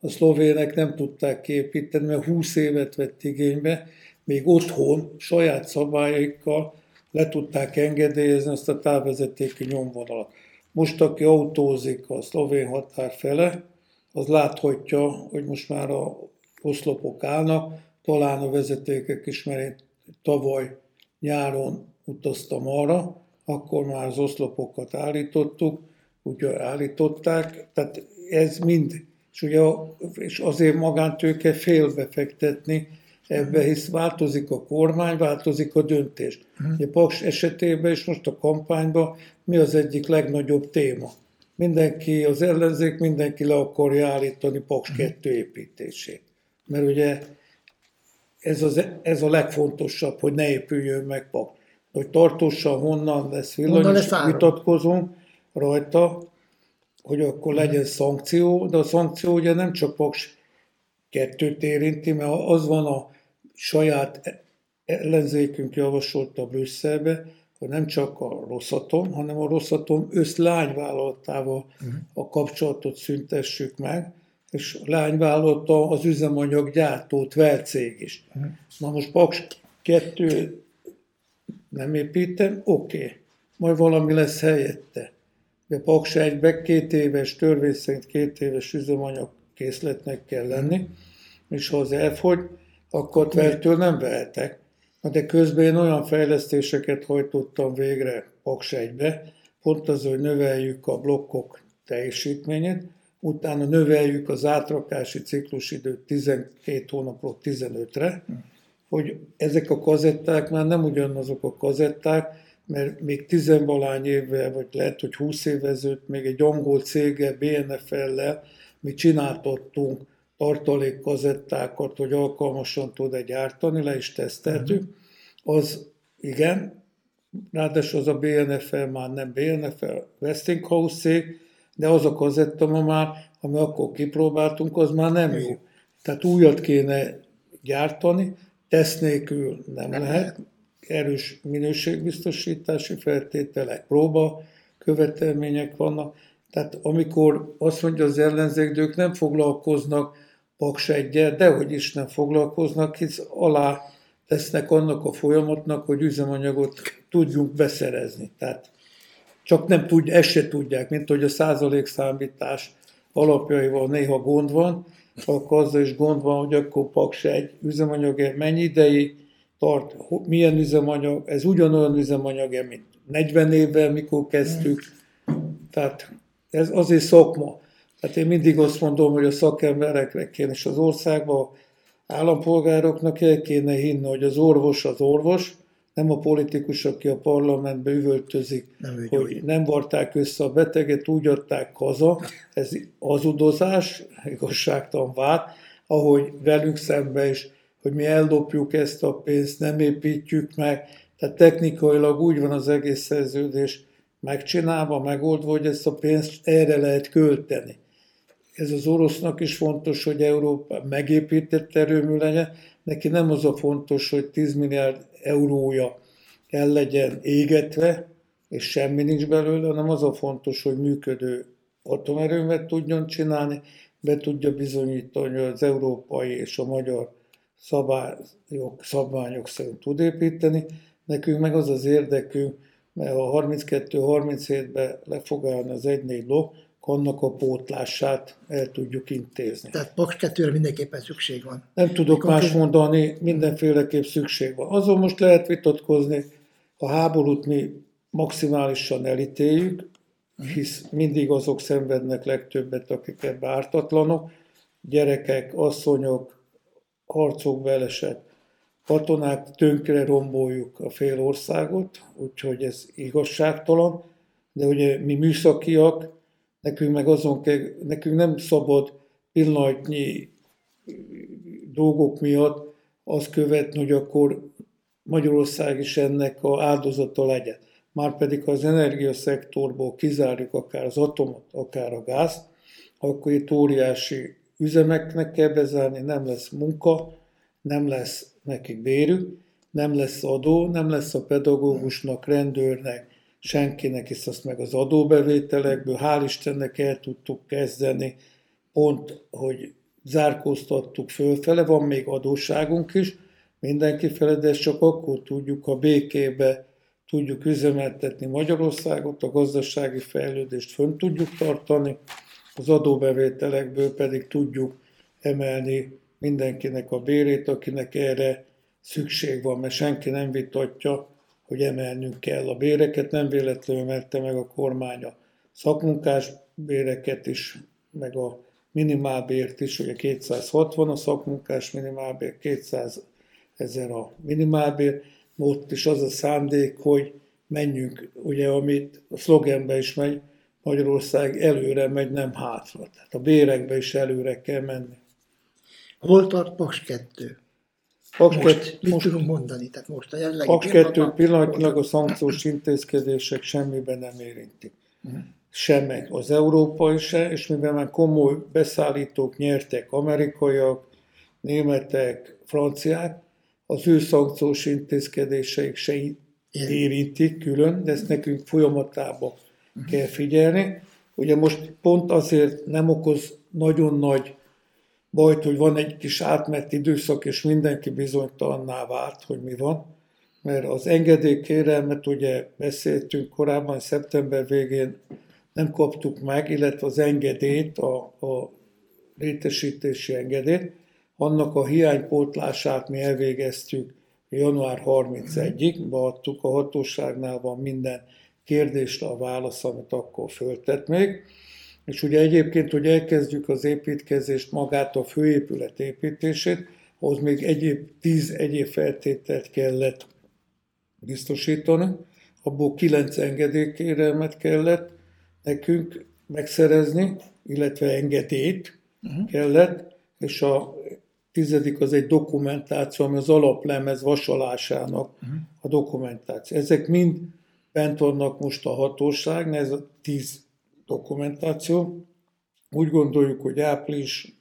a szlovének nem tudták kiépíteni, mert 20 évet vett igénybe, még otthon saját szabályaikkal le tudták engedélyezni azt a távvezetéki nyomvonalat. Most, aki autózik a szlovén határ fele, az láthatja, hogy most már a oszlopok állnak, talán a vezetékek is, mert én tavaly nyáron utaztam arra, akkor már az oszlopokat állítottuk, úgyhogy állították, tehát ez mind, és, ugye, és azért magántőke félbefektetni ebbe, hisz változik a kormány, változik a döntés. Uh-huh. Ugye Paks esetében és most a kampányban mi az egyik legnagyobb téma? Mindenki, az ellenzék mindenki le akarja állítani Paks uh-huh. 2 építését. Mert ugye ez, az, ez a legfontosabb, hogy ne épüljön meg Paks hogy tartósan honnan lesz villany, és vitatkozunk rajta, hogy akkor mhm. legyen szankció, de a szankció ugye nem csak Paks kettőt érinti, mert az van a saját ellenzékünk javasolta Brüsszelbe, hogy nem csak a Rosszatom, hanem a Rosszatom összlányvállalatával uh-huh. a kapcsolatot szüntessük meg, és a lányvállalata az üzemanyag gyártót cég is. Uh-huh. Na most Paks kettő nem építem, oké, okay. majd valami lesz helyette. De Paksa egybe két éves, törvény szerint két éves üzemanyag készletnek kell lenni, és ha az elfogy, akkor tvertől nem vehetek. Na de közben én olyan fejlesztéseket hajtottam végre Paksa egybe, pont az, hogy növeljük a blokkok teljesítményét, utána növeljük az átrakási ciklusidőt 12 hónapról 15-re, hogy ezek a kazetták már nem ugyanazok a kazetták, mert még tizenvalány évvel, vagy lehet, hogy 20 évvel ezelőtt még egy angol céggel, BNFL-lel mi csináltattunk tartalék kazettákat, hogy alkalmasan tud egy gyártani, le is teszteltük. Az igen, ráadásul az a BNFL már nem BNFL, Westinghouse cég, de az a kazetta ma már, ami akkor kipróbáltunk, az már nem jó. Tehát újat kéne gyártani, teszt nélkül nem, nem lehet, erős minőségbiztosítási feltételek, próba követelmények vannak. Tehát amikor azt mondja az ellenzék, de ők nem foglalkoznak Paks egyel, de hogy is nem foglalkoznak, hisz alá tesznek annak a folyamatnak, hogy üzemanyagot tudjunk beszerezni. Tehát csak nem tudja, ezt se tudják, mint hogy a százalékszámítás alapjaival néha gond van, akkor azzal is gond van, hogy akkor Paks egy üzemanyag mennyi ideig tart, milyen üzemanyag, ez ugyanolyan üzemanyag, mint 40 évvel, mikor kezdtük. Tehát ez azért szakma. Tehát én mindig azt mondom, hogy a szakembereknek kéne, és az országban állampolgároknak el kéne hinni, hogy az orvos az orvos, nem a politikus, aki a parlamentbe üvöltözik, nem hogy nem varták össze a beteget, úgy adták haza. Ez azudozás, igazságtalan vád, ahogy velünk szembe is, hogy mi eldobjuk ezt a pénzt, nem építjük meg. Tehát technikailag úgy van az egész szerződés megcsinálva, megoldva, hogy ezt a pénzt erre lehet költeni. Ez az orosznak is fontos, hogy Európa megépített erőmű legyen, neki nem az a fontos, hogy 10 milliárd eurója el legyen égetve, és semmi nincs belőle, hanem az a fontos, hogy működő atomerőmet tudjon csinálni, be tudja bizonyítani, hogy az európai és a magyar szabályok, szabványok szerint tud építeni. Nekünk meg az az érdekünk, mert a 32-37-ben le fog állni az 1-4 ló, annak a pótlását el tudjuk intézni. Tehát Paks 2 mindenképpen szükség van. Nem tudok Mikor más mondani, mindenféleképp szükség van. Azon most lehet vitatkozni, a háborút mi maximálisan elítéljük, hisz mindig azok szenvednek legtöbbet, akik ebbe ártatlanok, gyerekek, asszonyok, harcok belesek, katonák, tönkre romboljuk a fél országot, úgyhogy ez igazságtalan, de ugye mi műszakiak, nekünk meg azon kell, nekünk nem szabad pillanatnyi dolgok miatt azt követni, hogy akkor Magyarország is ennek a áldozata legyen. Márpedig, ha az energiaszektorból kizárjuk akár az atomot, akár a gázt, akkor itt óriási üzemeknek kell bezárni, nem lesz munka, nem lesz nekik bérük, nem lesz adó, nem lesz a pedagógusnak, rendőrnek, senkinek, hisz azt meg az adóbevételekből, hál' Istennek el tudtuk kezdeni, pont, hogy zárkóztattuk fölfele, van még adósságunk is, mindenki fele, de csak akkor tudjuk, ha békébe tudjuk üzemeltetni Magyarországot, a gazdasági fejlődést fönn tudjuk tartani, az adóbevételekből pedig tudjuk emelni mindenkinek a bérét, akinek erre szükség van, mert senki nem vitatja, hogy emelnünk kell a béreket. Nem véletlenül emelte meg a kormány a szakmunkás béreket is, meg a minimálbért is, ugye 260 a szakmunkás minimálbér, 200 ezer a minimálbér. Ott is az a szándék, hogy menjünk, ugye amit a szlogenbe is megy, Magyarország előre megy, nem hátra. Tehát a bérekbe is előre kell menni. Hol tart Paks 2? Most, 2, mit most, tudunk mondani? Tehát most a jelenlegi Paks 2 pillanatnyilag a szankciós intézkedések semmiben nem érintik. Uh-huh. Semmi. Az európai se, és mivel már komoly beszállítók nyertek, amerikaiak, németek, franciák, az ő szankciós intézkedéseik se érintik külön, de ezt nekünk folyamatában uh-huh. kell figyelni. Ugye most pont azért nem okoz nagyon nagy bajt, hogy van egy kis átmert időszak, és mindenki bizonytalanná vált, hogy mi van, mert az engedélykérelmet ugye beszéltünk korábban, szeptember végén nem kaptuk meg, illetve az engedélyt, a, a létesítési engedélyt, annak a hiánypótlását mi elvégeztük január 31-ig, beadtuk a hatóságnál van minden kérdésre a válasz, amit akkor föltett még. És ugye egyébként, hogy elkezdjük az építkezést, magát a főépület építését, ahhoz még egyéb, tíz egyéb feltételt kellett biztosítani, abból kilenc engedélykérelmet kellett nekünk megszerezni, illetve engedélyt uh-huh. kellett, és a tizedik az egy dokumentáció, ami az alaplemez vasalásának uh-huh. a dokumentáció. Ezek mind bent vannak most a hatóság, ez a tíz dokumentáció. Úgy gondoljuk, hogy április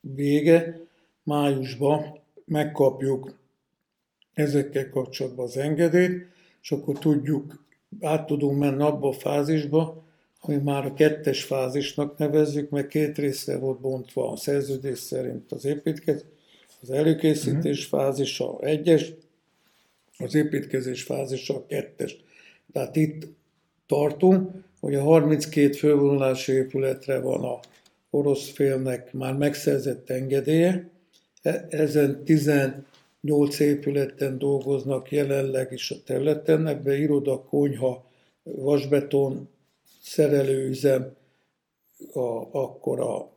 vége, májusban megkapjuk ezekkel kapcsolatban az engedélyt, és akkor tudjuk, át tudunk menni abba a fázisba, ami már a kettes fázisnak nevezzük, mert két részre volt bontva a szerződés szerint az építkezés, az előkészítés uh-huh. fázisa egyes, az építkezés fázisa a kettes. Tehát itt tartunk, hogy a 32 fővonulási épületre van a orosz félnek már megszerzett engedélye, e, ezen 18 épületen dolgoznak jelenleg is a területen, ebbe iroda, konyha, vasbeton, szerelőüzem, a, akkor a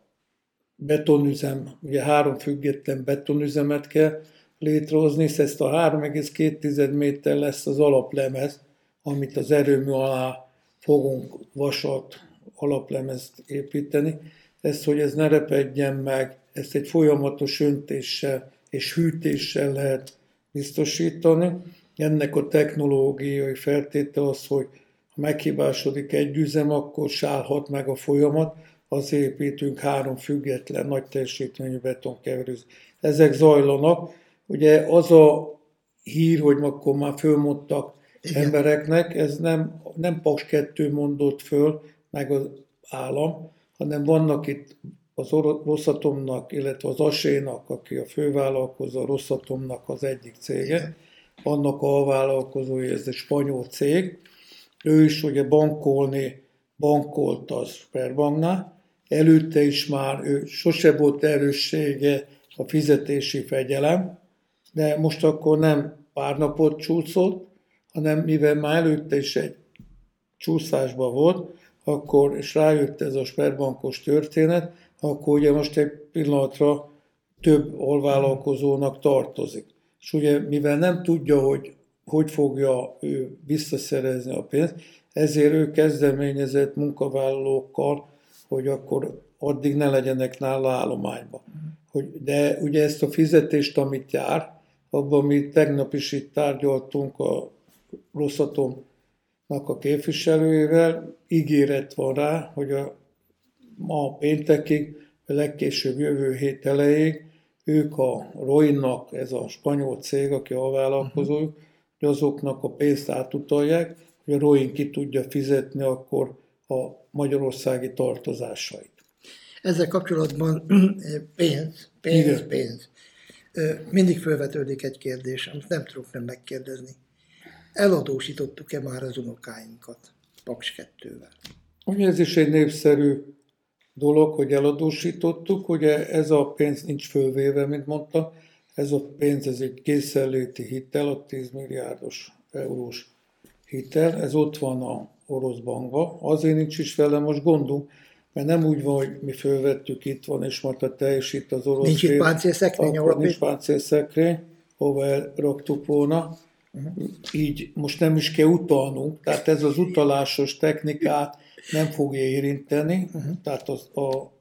betonüzem, ugye három független betonüzemet kell létrehozni, és ezt a 3,2 méter lesz az alaplemez, amit az erőmű alá fogunk vasat alaplemezt építeni. Ezt, hogy ez ne repedjen meg, ezt egy folyamatos öntéssel és hűtéssel lehet biztosítani. Ennek a technológiai feltétel az, hogy ha meghibásodik egy üzem, akkor sálhat meg a folyamat, az építünk három független nagy teljesítményű betonkeverőt. Ezek zajlanak. Ugye az a hír, hogy akkor már fölmondtak Igen. embereknek, ez nem, nem Paks 2 mondott föl, meg az állam, hanem vannak itt az Rosszatomnak, illetve az Asénak, aki a fővállalkozó, a Rosszatomnak az egyik cége, annak a vállalkozói, ez egy spanyol cég, ő is ugye bankolni, bankolt a Sperbanknál, előtte is már ő sose volt erőssége a fizetési fegyelem, de most akkor nem pár napot csúszott, hanem mivel már előtte is egy csúszásban volt, akkor, és rájött ez a sperbankos történet, akkor ugye most egy pillanatra több alvállalkozónak tartozik. És ugye mivel nem tudja, hogy hogy fogja ő visszaszerezni a pénzt, ezért ő kezdeményezett munkavállalókkal hogy akkor addig ne legyenek nála állományba. Hogy, de ugye ezt a fizetést, amit jár, abban mi tegnap is itt tárgyaltunk a Rosszatomnak a képviselőjével, ígéret van rá, hogy a ma péntekig, a legkésőbb jövő hét elejéig ők a Roinnak, ez a spanyol cég, aki a vállalkozójuk, hogy azoknak a pénzt átutalják, hogy a Roin ki tudja fizetni akkor a magyarországi tartozásait. Ezzel kapcsolatban pénz, pénz, Igen. pénz. Mindig felvetődik egy kérdés, amit nem tudok nem megkérdezni. Eladósítottuk-e már az unokáinkat Paks 2-vel? Ugye ez is egy népszerű dolog, hogy eladósítottuk, ugye ez a pénz nincs fölvéve, mint mondtam, ez a pénz, ez egy készenléti hitel, a 10 milliárdos eurós hitel, ez ott van a orosz bankba. Azért nincs is vele most gondunk, mert nem úgy van, hogy mi fölvettük, itt van, és majd a teljesít az orosz Nincs itt páncélszekrény, ahol nincs páncélszekrény, hova elraktuk volna. Így most nem is kell utalnunk, tehát ez az utalásos technikát nem fogja érinteni, uh-huh. tehát az, a,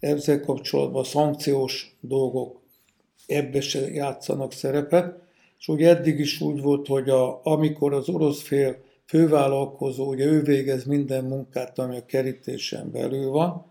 ezzel kapcsolatban a szankciós dolgok ebbe se játszanak szerepet, és ugye eddig is úgy volt, hogy a, amikor az orosz fél fővállalkozó, ugye ő végez minden munkát, ami a kerítésen belül van,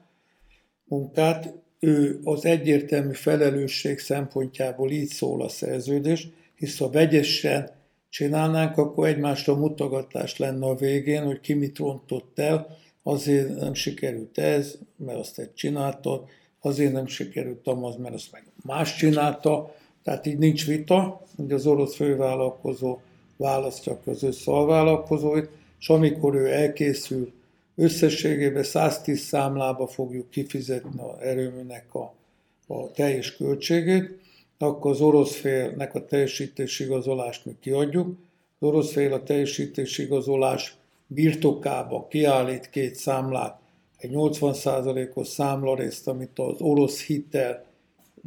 munkát, ő az egyértelmű felelősség szempontjából így szól a szerződés, hisz ha vegyesen csinálnánk, akkor egymásra mutogatás lenne a végén, hogy ki mit rontott el, azért nem sikerült ez, mert azt egy csináltad, azért nem sikerült az, mert azt meg más csinálta, tehát így nincs vita, hogy az orosz fővállalkozó választja közös szalvállalkozóit, és amikor ő elkészül, összességében 110 számlába fogjuk kifizetni az erőműnek a, a teljes költségét, akkor az orosz félnek a teljesítési igazolást mi kiadjuk. Az orosz fél a teljesítési igazolás birtokába kiállít két számlát, egy 80%-os számlarészt, amit az orosz hitel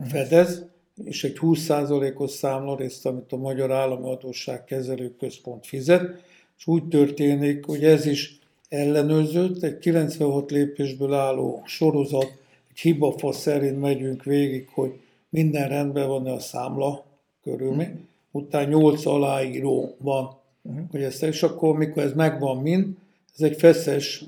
fedez, és egy 20%-os számlarészt, amit a Magyar Állami Adósság Kezelő Központ fizet, és úgy történik, hogy ez is ellenőrzött, egy 96 lépésből álló sorozat, egy hibafa szerint megyünk végig, hogy minden rendben van a számla körülmény, uh-huh. utána nyolc aláíró van, uh-huh. hogy ezt, és akkor mikor ez megvan mind, ez egy feszes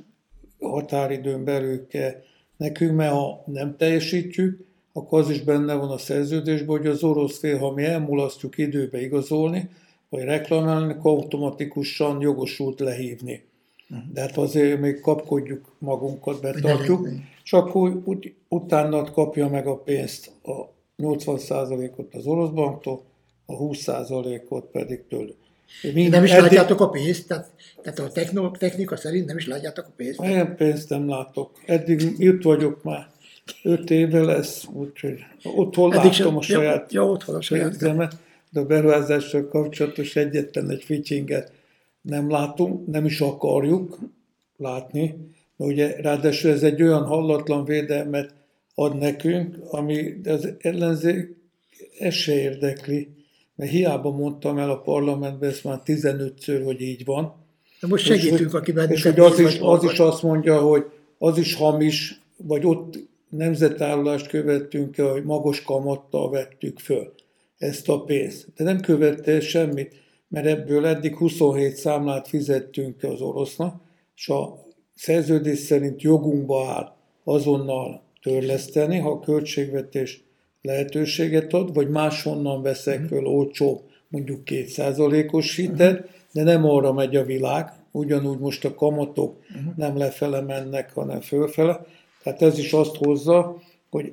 határidőn belül kell nekünk, mert ha nem teljesítjük, akkor az is benne van a szerződésben, hogy az orosz fél, ha mi elmulasztjuk időbe igazolni, vagy reklamálni, akkor automatikusan jogosult lehívni. De hát azért még kapkodjuk magunkat, betartjuk, és akkor úgy, utána kapja meg a pénzt a 80%-ot az orosz banktól, a 20%-ot pedig tőlük. Mind, nem is eddig... látjátok a pénzt? Tehát, tehát a techno, technika szerint nem is látjátok a pénzt? Ilyen pénzt nem látok. Eddig itt vagyok már. Öt éve lesz, úgyhogy otthon Eddig látom sem, a saját ja, otthon a saját pénzemet, de a beruházással kapcsolatos egyetlen egy ficsinget nem látunk, nem is akarjuk látni, mert ugye ráadásul ez egy olyan hallatlan védelmet ad nekünk, ami az ellenzék ezt se érdekli, mert hiába mondtam el a parlamentben ezt már 15-ször, hogy így van. De most segítünk, aki És hogy az is, az is azt mondja, hogy az is hamis, vagy ott nemzetállást követtünk el, hogy magas kamattal vettük föl ezt a pénzt. De nem követte semmit, mert ebből eddig 27 számlát fizettünk az orosznak, és a szerződés szerint jogunkba áll azonnal törleszteni, ha a költségvetés lehetőséget ad, vagy máshonnan veszek mhm. föl olcsó, mondjuk kétszázalékos hitet, de nem arra megy a világ, ugyanúgy most a kamatok uh-huh. nem lefele mennek, hanem fölfele. Tehát ez is azt hozza, hogy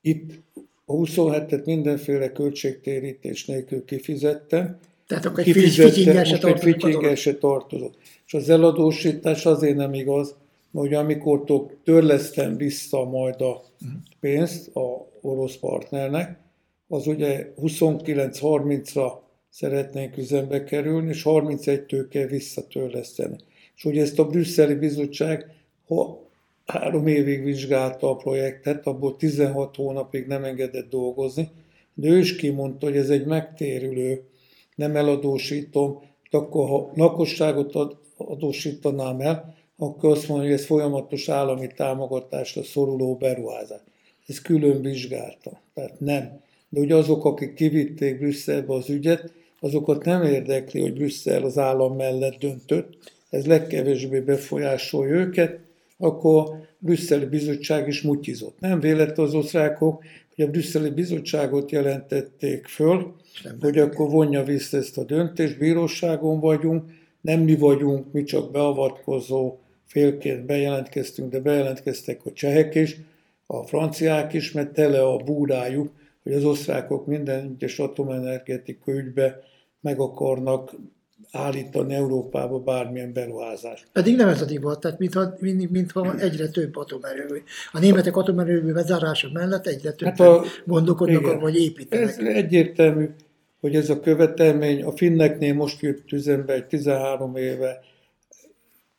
itt a 27-et mindenféle költségtérítés nélkül kifizettem. Tehát akkor egy tartozott. se tartozott. És az eladósítás azért nem igaz, hogy amikor törlesztem vissza majd a pénzt a orosz partnernek, az ugye 29-30-ra szeretnénk üzembe kerülni, és 31-től kell visszatörleszteni. És ugye ezt a brüsszeli bizottság ha három évig vizsgálta a projektet, abból 16 hónapig nem engedett dolgozni, de ő is kimondta, hogy ez egy megtérülő, nem eladósítom, akkor ha lakosságot ad, adósítanám el, akkor azt mondja, hogy ez folyamatos állami támogatásra szoruló beruházás. Ez külön vizsgálta. Tehát nem. De ugye azok, akik kivitték Brüsszelbe az ügyet, azokat nem érdekli, hogy Brüsszel az állam mellett döntött, ez legkevésbé befolyásolja őket, akkor a brüsszeli bizottság is mutyizott. Nem véletlen az osztrákok, hogy a brüsszeli bizottságot jelentették föl, hogy akkor vonja vissza ezt a döntést, bíróságon vagyunk, nem mi vagyunk, mi csak beavatkozó félként bejelentkeztünk, de bejelentkeztek a csehek is, a franciák is, mert tele a búrájuk, hogy az osztrákok minden egyes atomenergetika ügybe meg akarnak állítani Európába bármilyen beruházást. Pedig nem ez a divat, tehát mintha, mintha egyre több atomerőmű. A németek atomerőmű bezárása mellett egyre több hát a, gondolkodnak, igen, vagy építenek. Ez egyértelmű, hogy ez a követelmény a finneknél most jött üzembe egy 13 éve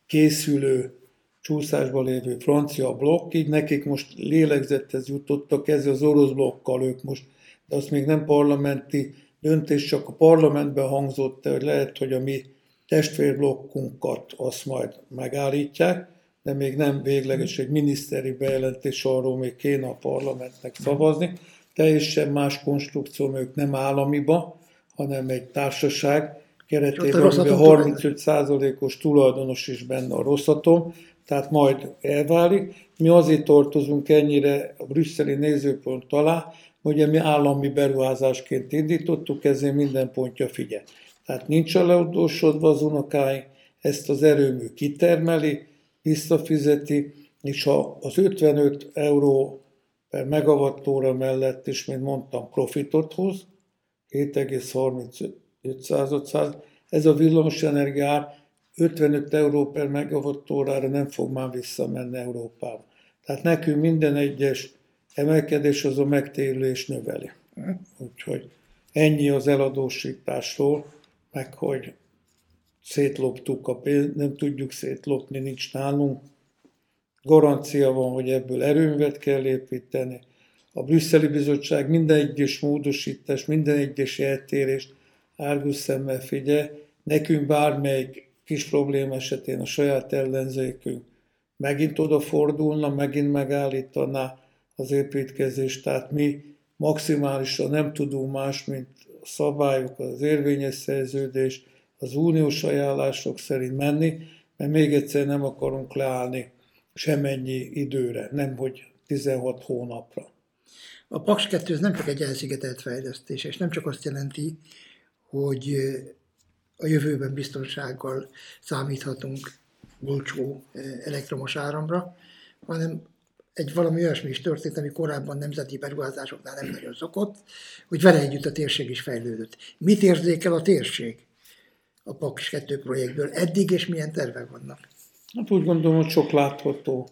készülő, csúszásban lévő francia blokk, így nekik most lélegzethez jutottak, ez az orosz blokkal ők most, de azt még nem parlamenti döntés, csak a parlamentben hangzott, hogy lehet, hogy a mi testvérblokkunkat azt majd megállítják, de még nem végleges egy miniszteri bejelentés, arról még kéne a parlamentnek szavazni. Teljesen más konstrukció, ők nem államiba, hanem egy társaság, keretében, a 35%-os tulajdonos is benne a Rosszatom, tehát majd elválik. Mi azért tartozunk ennyire a brüsszeli nézőpont alá, hogy mi állami beruházásként indítottuk, ezért minden pontja figyel. Tehát nincs a leudósodva az unokáink, ezt az erőmű kitermeli, visszafizeti, és ha az 55 euró per megawattóra mellett is, mint mondtam, profitot hoz, 7,35 500 ez a villamosenergia 55 euró per megawattórára nem fog már visszamenni Európába. Tehát nekünk minden egyes emelkedés az a megtérülés növeli. Úgyhogy ennyi az eladósításról, meg hogy szétloptuk a pénzt, nem tudjuk szétlopni, nincs nálunk. Garancia van, hogy ebből erőművet kell építeni. A brüsszeli bizottság minden egyes módosítás, minden egyes eltérést árgus szemmel figyel, nekünk bármelyik kis probléma esetén a saját ellenzékünk megint odafordulna, megint megállítaná az építkezést, tehát mi maximálisan nem tudunk más, mint a szabályok, az érvényes szerződés, az uniós ajánlások szerint menni, mert még egyszer nem akarunk leállni semennyi időre, nem hogy 16 hónapra. A Paks 2 nem csak egy elszigetelt fejlesztés, és nem csak azt jelenti, hogy a jövőben biztonsággal számíthatunk olcsó elektromos áramra, hanem egy valami olyasmi is történt, ami korábban nemzeti beruházásoknál nem nagyon szokott, hogy vele együtt a térség is fejlődött. Mit érzékel a térség a Paks 2 projektből eddig, és milyen tervek vannak? Hát úgy gondolom, hogy sok látható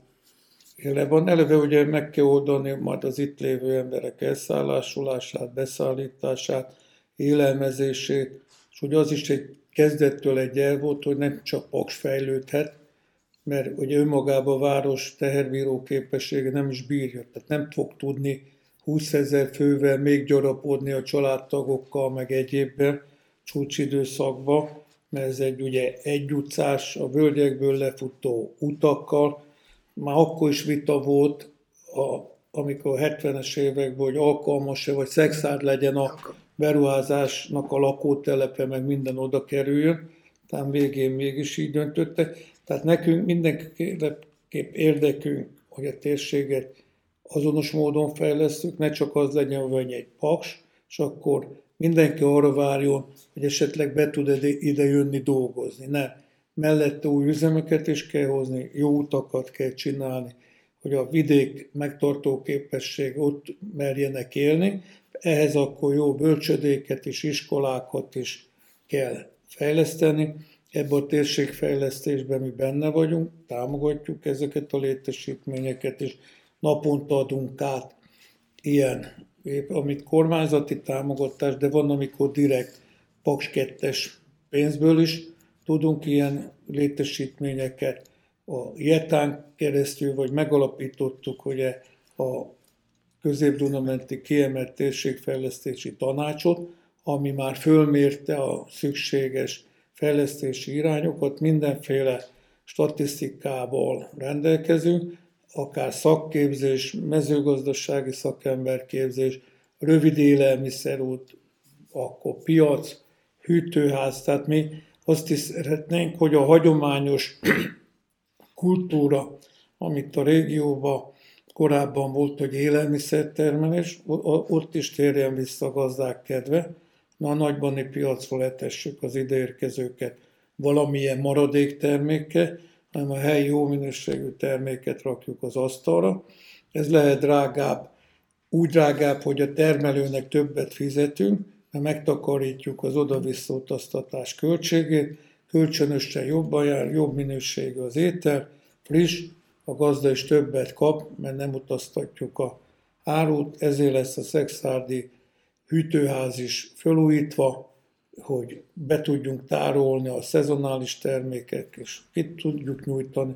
jele van. Eleve ugye meg kell oldani majd az itt lévő emberek elszállásolását, beszállítását, élelmezését, és hogy az is egy kezdettől egy el volt, hogy nem csak Paks fejlődhet, mert ugye önmagában a város teherbíró képessége nem is bírja, tehát nem fog tudni 20 ezer fővel még gyarapodni a családtagokkal, meg egyébben csúcsidőszakban, mert ez egy ugye egy utcás, a völgyekből lefutó utakkal. Már akkor is vita volt, a, amikor a 70-es években, hogy alkalmas-e, vagy szexárd legyen a beruházásnak a lakótelepe, meg minden oda kerüljön. Tehát végén mégis így döntöttek. Tehát nekünk mindenképp érdekünk, hogy a térséget azonos módon fejlesztjük, ne csak az legyen, hogy egy paks, és akkor mindenki arra várjon, hogy esetleg be tud ide jönni dolgozni. Nem. Mellette új üzemeket is kell hozni, jó utakat kell csinálni, hogy a vidék megtartó képesség ott merjenek élni, ehhez akkor jó bölcsödéket és iskolákat is kell fejleszteni. Ebben a térségfejlesztésben mi benne vagyunk, támogatjuk ezeket a létesítményeket, és naponta adunk át ilyen, amit kormányzati támogatás, de van, amikor direkt Paks 2 pénzből is tudunk ilyen létesítményeket. A Jetán keresztül, vagy megalapítottuk ugye a közép-dunamenti kiemelt térségfejlesztési tanácsot, ami már fölmérte a szükséges fejlesztési irányokat, mindenféle statisztikával rendelkezünk, akár szakképzés, mezőgazdasági szakemberképzés, rövid élelmiszerút, akkor piac, hűtőház, tehát mi azt is szeretnénk, hogy a hagyományos kultúra, amit a régióban korábban volt, hogy élelmiszertermelés, ott is térjen vissza a gazdák kedve, na a nagybani piacról letessük az ideérkezőket valamilyen maradék terméke, hanem a helyi jó minőségű terméket rakjuk az asztalra. Ez lehet drágább, úgy drágább, hogy a termelőnek többet fizetünk, mert megtakarítjuk az oda-vissza utaztatás költségét, kölcsönösen jobban jár, jobb minőségű az étel, friss, a gazda is többet kap, mert nem utaztatjuk a árut, ezért lesz a szexárdi hűtőház is felújítva, hogy be tudjunk tárolni a szezonális termékek, és ki tudjuk nyújtani.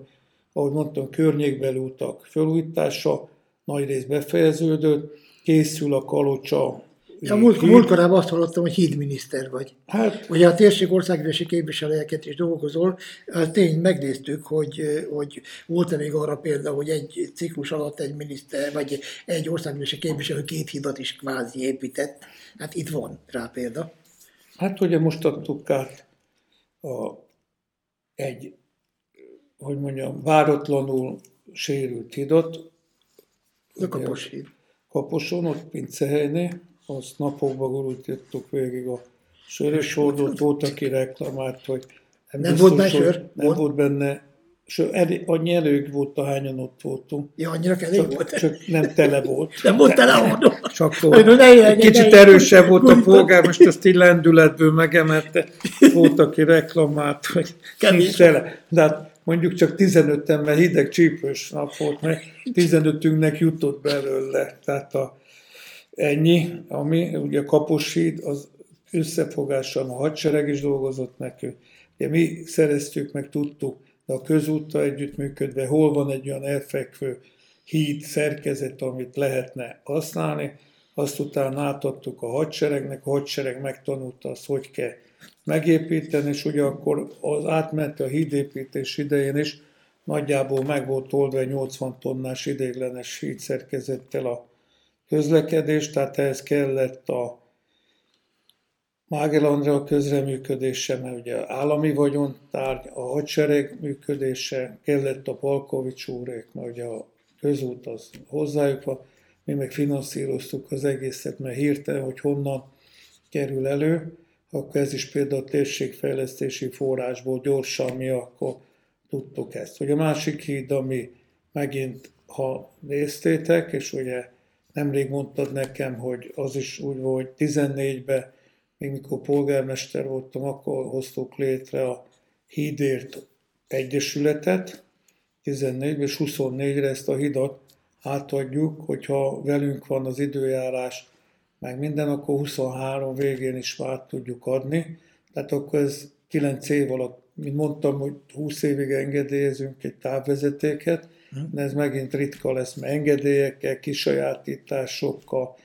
Ahogy mondtam, környékbeli utak felújítása nagy rész befejeződött, készül a kalocsa Ja, múlt, múltkorában azt hallottam, hogy hídminiszter vagy. Hát, Ugye a térség országgyűlési képviselőjeket is dolgozol, tény megnéztük, hogy, hogy volt-e még arra példa, hogy egy ciklus alatt egy miniszter, vagy egy országgyűlési képviselő két hidat is kvázi épített. Hát itt van rá példa. Hát ugye most adtuk át a, egy, hogy mondjam, váratlanul sérült hidat. A Kapos híd. Kaposon, ott Pincehelynél, azt napokba gurultottuk végig a sörös hordót, volt, aki reklamált, hogy nem, nem biztos, volt benne sör? Nem volt, volt benne elég, annyi elég volt, hányan ott voltunk. Ja, annyira elég csak, volt? Csak nem tele volt. Nem volt tele oldó. Csak volt. Kicsit erősebb volt a polgár, most ezt így lendületből megemelte. Volt, aki reklamált, hogy nincs tele. De hát mondjuk csak 15-en, mert hideg csípős nap volt, mert 15-ünknek jutott belőle. Tehát a Ennyi, ami ugye a Kaposhíd, az összefogással a hadsereg is dolgozott nekünk. Ugye mi szereztük, meg tudtuk, de a közúttal együttműködve hol van egy olyan elfekvő híd szerkezet, amit lehetne használni, azt utána átadtuk a hadseregnek, a hadsereg megtanulta azt, hogy kell megépíteni, és ugye akkor az átment a hídépítés idején is nagyjából meg volt oldva egy 80 tonnás idéglenes híd szerkezettel a közlekedés, tehát ehhez kellett a Mágel Andrea közreműködése, mert ugye állami vagyontárgy, a hadsereg működése, kellett a Palkovics úrék, mert ugye a közút az hozzájuk van, mi meg finanszíroztuk az egészet, mert hirtelen, hogy honnan kerül elő, akkor ez is például a térségfejlesztési forrásból gyorsan mi akkor tudtuk ezt. Hogy a másik híd, ami megint, ha néztétek, és ugye nemrég mondtad nekem, hogy az is úgy volt, hogy 14-ben, még mikor polgármester voltam, akkor hoztuk létre a Hídért Egyesületet, 14 és 24-re ezt a hidat átadjuk, hogyha velünk van az időjárás, meg minden, akkor 23 végén is már tudjuk adni. Tehát akkor ez 9 év alatt, mint mondtam, hogy 20 évig engedélyezünk egy távvezetéket. De ez megint ritka lesz, mert engedélyekkel, kisajátításokkal,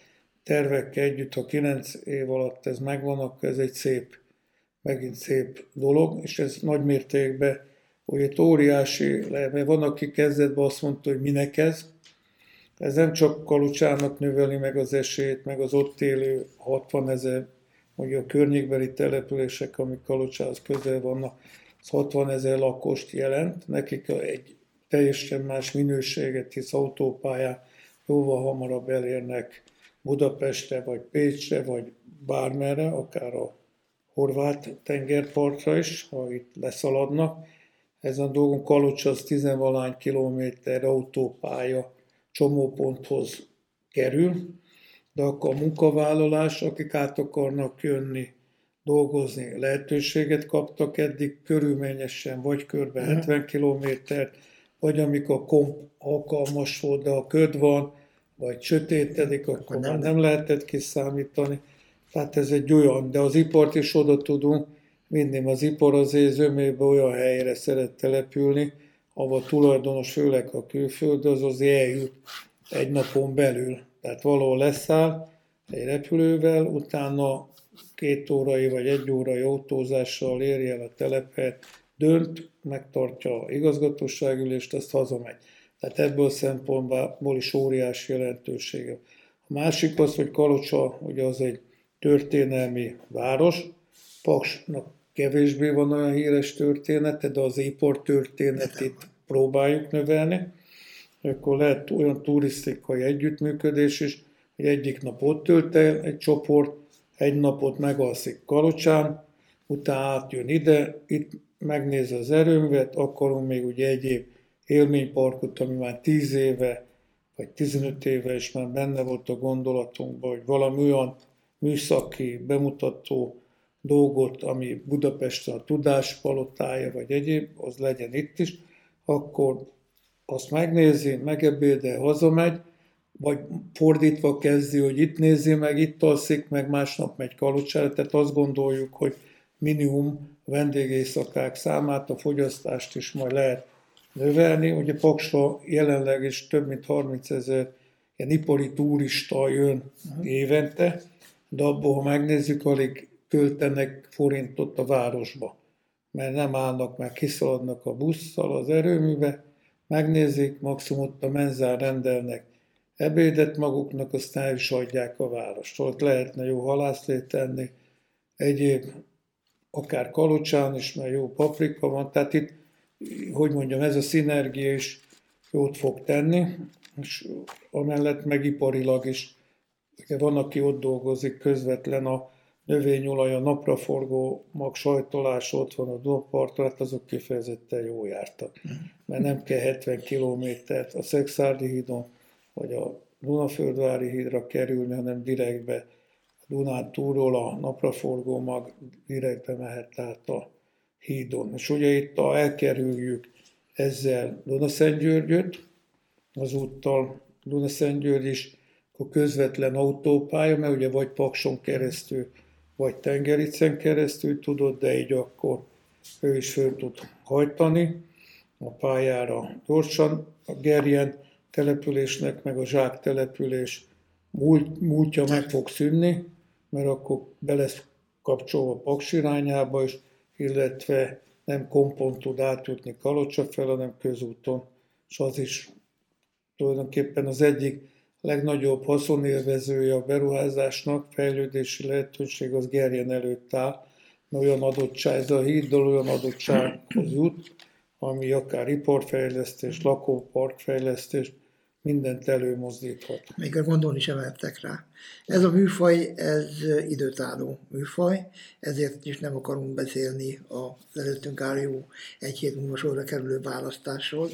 tervekkel együtt, ha 9 év alatt ez megvan, akkor ez egy szép, megint szép dolog, és ez nagy mértékben, hogy egy óriási, mert van, aki kezdetben azt mondta, hogy minek ez, ez nem csak Kalucsának növeli meg az esélyt, meg az ott élő 60 ezer, vagy a környékbeli települések, amik Kalucsához közel vannak, az 60 ezer lakost jelent, nekik egy teljesen más minőséget, hisz autópályán jóval hamarabb elérnek Budapestre, vagy Pécsre, vagy bármerre, akár a horvát tengerpartra is, ha itt leszaladnak. Ez a dolgunk Kalocsa az 10 kilométer autópálya csomóponthoz kerül, de akkor a munkavállalás, akik át akarnak jönni, dolgozni, lehetőséget kaptak eddig körülményesen, vagy körbe 70 kilométert, vagy amikor komp alkalmas volt, de a köd van, vagy sötétedik, akkor, akkor nem, már nem lehetett kiszámítani. Tehát ez egy olyan, de az ipart is oda tudunk vinni, az ipar az zömébe olyan helyre szeret települni, ahol tulajdonos, főleg a külföld, az az eljut egy napon belül. Tehát valahol leszáll egy repülővel, utána két órai vagy egy órai autózással érje el a telepet, dönt, megtartja a igazgatóságülést, azt hazamegy. Tehát ebből szempontból is óriási jelentősége. A másik az, hogy Kalocsa ugye az egy történelmi város, Paksnak kevésbé van olyan híres története, de az ipar történetét próbáljuk növelni. Akkor lehet olyan turisztikai együttműködés is, hogy egyik nap ott tölt el egy csoport, egy napot megalszik Kalocsán, utána átjön ide, itt megnézi az erőművet, akarunk még ugye egyéb élményparkot, ami már 10 éve, vagy 15 éve is már benne volt a gondolatunkban, hogy valami olyan műszaki bemutató dolgot, ami Budapesten a tudáspalotája, vagy egyéb, az legyen itt is, akkor azt megnézi, megebédel, hazamegy, vagy fordítva kezdi, hogy itt nézi meg, itt alszik, meg másnap megy kalocsára, tehát azt gondoljuk, hogy minimum vendégészakák számát, a fogyasztást is majd lehet növelni. Ugye Paksra jelenleg is több mint 30 ezer ilyen ipari turista jön évente, de abból, ha megnézzük, alig költenek forintot a városba, mert nem állnak meg, kiszaladnak a busszal az erőműbe, megnézik, maximum ott a menzán rendelnek ebédet maguknak, aztán el is adják a várost. Ott lehetne jó halászlét tenni, egyéb, akár kalocsán is, mert jó paprika van, tehát itt, hogy mondjam, ez a szinergia is jót fog tenni, és amellett meg iparilag is. Van, aki ott dolgozik közvetlen a növényolaj, a napraforgó mag sajtolás ott van a Dunaparton, hát azok kifejezetten jó jártak. Mert nem kell 70 kilométert a Szexárdi hídon, vagy a Dunaföldvári hídra kerülni, hanem direktbe a Dunán túlról a napraforgó mag direktbe mehet át a hídon. És ugye itt a, elkerüljük ezzel Dunaszentgyörgyöt, azúttal Dunaszentgyörgy is a közvetlen autópálya, mert ugye vagy Pakson keresztül vagy tengericen keresztül tudod, de így akkor ő is föl tud hajtani a pályára gyorsan. A Gerjen településnek, meg a Zsák település múlt, múltja meg fog szűnni, mert akkor be lesz kapcsolva Paks irányába is, illetve nem kompont tud átjutni Kalocsa fel, hanem közúton, és az is tulajdonképpen az egyik legnagyobb haszonélvezője a beruházásnak, fejlődési lehetőség az gerjen előtt áll, olyan adottság, ez a híddal olyan adottsághoz jut, ami akár iparfejlesztés, lakóparkfejlesztés, mindent előmozdíthat. Még a gondolni sem mertek rá. Ez a műfaj, ez időtálló műfaj, ezért is nem akarunk beszélni az előttünk álló egy hét múlva sorra kerülő választásról,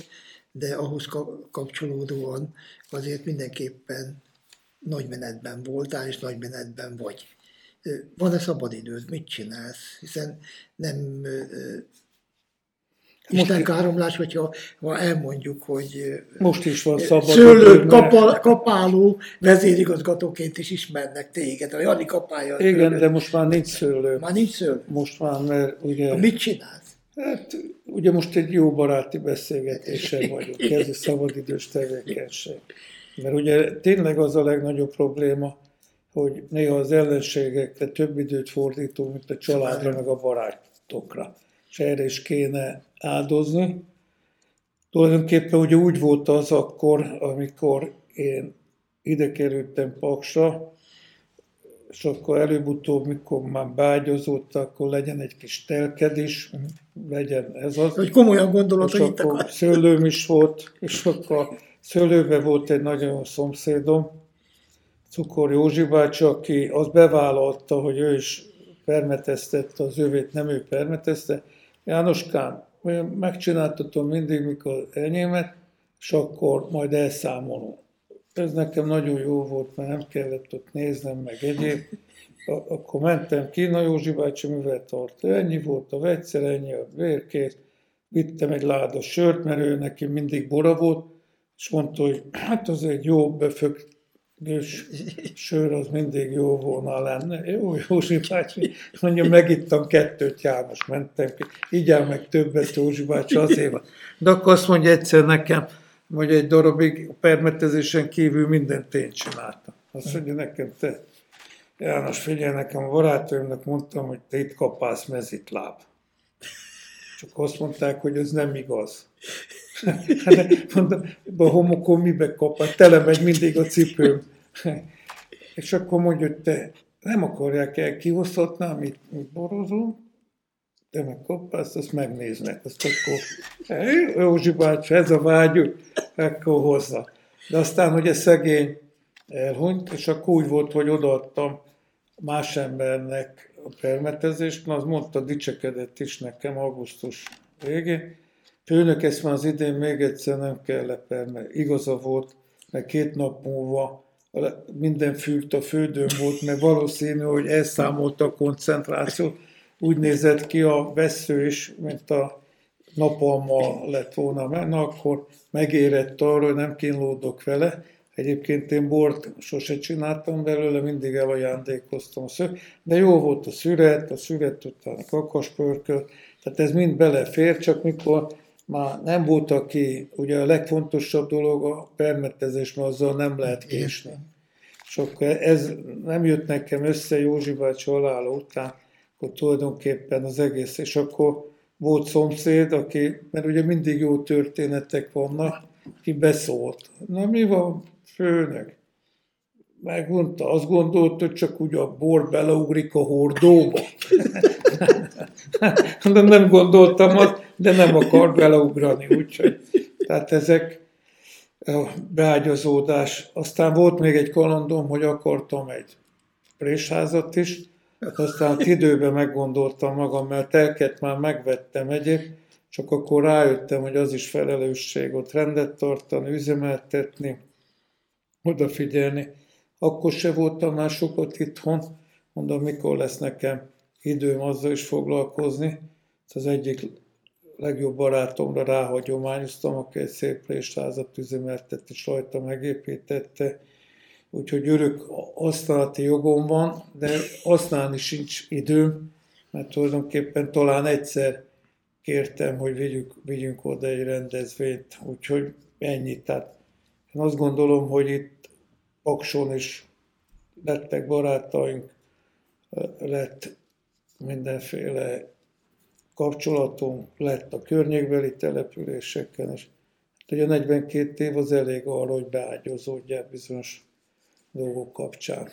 de ahhoz kapcsolódóan azért mindenképpen nagy menetben voltál, és nagy menetben vagy. Van-e szabadidőd? Mit csinálsz? Hiszen nem Isten káromlás, hogyha ha elmondjuk, hogy most is van szabad szőlő kapal, kapáló vezérigazgatóként is ismernek téged. A Jani kapálja. Igen, szőlő. de most már nincs szőlő. Már nincs szőlő? Most már, mert ugye... Ha mit csinálsz? Hát, ugye most egy jó baráti beszélgetésen vagyok, ez a szabadidős tevékenység. Mert ugye tényleg az a legnagyobb probléma, hogy néha az ellenségekre több időt fordítunk, mint a családra, meg a barátokra. És erre is kéne áldozni. Tulajdonképpen ugye úgy volt az akkor, amikor én ide kerültem Paksra, és akkor előbb-utóbb, mikor már bágyozott, akkor legyen egy kis telkedés, legyen ez az. Hogy komolyan gondolod, és hogy akkor szőlőm is volt, és akkor szőlőben volt egy nagyon jó szomszédom, Cukor Józsi bácsi, aki azt bevállalta, hogy ő is permeteztette az övét, nem ő permetezte. Jánoskám, megcsináltatom mindig, mikor enyémet, és akkor majd elszámolom. Ez nekem nagyon jó volt, mert nem kellett ott néznem, meg egyéb. Akkor mentem ki, na Józsi bácsi mivel tart? Ennyi volt a vegyszer, ennyi a vérkész. Vittem egy láda sört, mert ő neki mindig bora volt, és mondta, hogy hát az egy jó befögt és sör az mindig jó volna lenne. Jó, Józsi bácsi, mondja, megittam kettőt, János, mentem ki. Igyál meg többet, Józsi bácsi, azért van. De akkor azt mondja egyszer nekem, hogy egy darabig a permetezésen kívül mindent én csináltam. Azt mondja nekem, te, János, figyelj, nekem a barátaimnak mondtam, hogy te itt kapálsz mezitláb. Csak azt mondták, hogy ez nem igaz. Hát, mondom, a homokon mibe kapál, tele megy mindig a cipőm. És akkor mondja, hogy te nem akarják el kihozhatni, amit mi borozunk, te meg kapálsz, azt megnéznek, azt akkor, Józsi bácsi, ez a vágy, akkor hozza. De aztán ugye szegény elhunyt, és akkor úgy volt, hogy odaadtam más embernek a permetezést, na az mondta, dicsekedett is nekem augusztus végén. Főnök, ezt már az idén még egyszer nem kell leperni, igaza volt, mert két nap múlva minden fült a földön volt, mert valószínű, hogy elszámolta a koncentrációt. Úgy nézett ki a vesző is, mint a napalma lett volna menne, akkor megérett arra, hogy nem kínlódok vele. Egyébként én bort sose csináltam belőle, mindig elajándékoztam a szög, de jó volt a szüret, a szüret után a kakaspörkölt, tehát ez mind belefér, csak mikor már nem volt, aki, ugye a legfontosabb dolog a permetezés, mert azzal nem lehet késni. És akkor ez nem jött nekem össze Józsi bácsi halála után, akkor tulajdonképpen az egész, és akkor volt szomszéd, aki, mert ugye mindig jó történetek vannak, ki beszólt. Na mi van, főnök? Megmondta, azt gondolt, hogy csak úgy a bor beleugrik a hordóba. de nem gondoltam azt, de nem akar beleugrani, úgyhogy. Tehát ezek a beágyazódás. Aztán volt még egy kalandom, hogy akartam egy présházat is, aztán időben meggondoltam magam, mert telket már megvettem egyéb, csak akkor rájöttem, hogy az is felelősség ott rendet tartani, üzemeltetni, odafigyelni. Akkor se voltam már sokat itthon, mondom, mikor lesz nekem időm azzal is foglalkozni. Ez az egyik legjobb barátomra ráhagyományoztam, aki egy szép préstázat üzemeltett és rajta megépítette. Úgyhogy örök használati jogom van, de használni sincs időm, mert tulajdonképpen talán egyszer kértem, hogy vigyük, vigyünk oda egy rendezvényt, úgyhogy ennyit. Tehát én azt gondolom, hogy itt Akson is lettek barátaink, lett mindenféle kapcsolatunk lett a környékbeli településeken, és hogy a 42 év az elég arra, hogy beágyazódjál bizonyos dolgok kapcsán.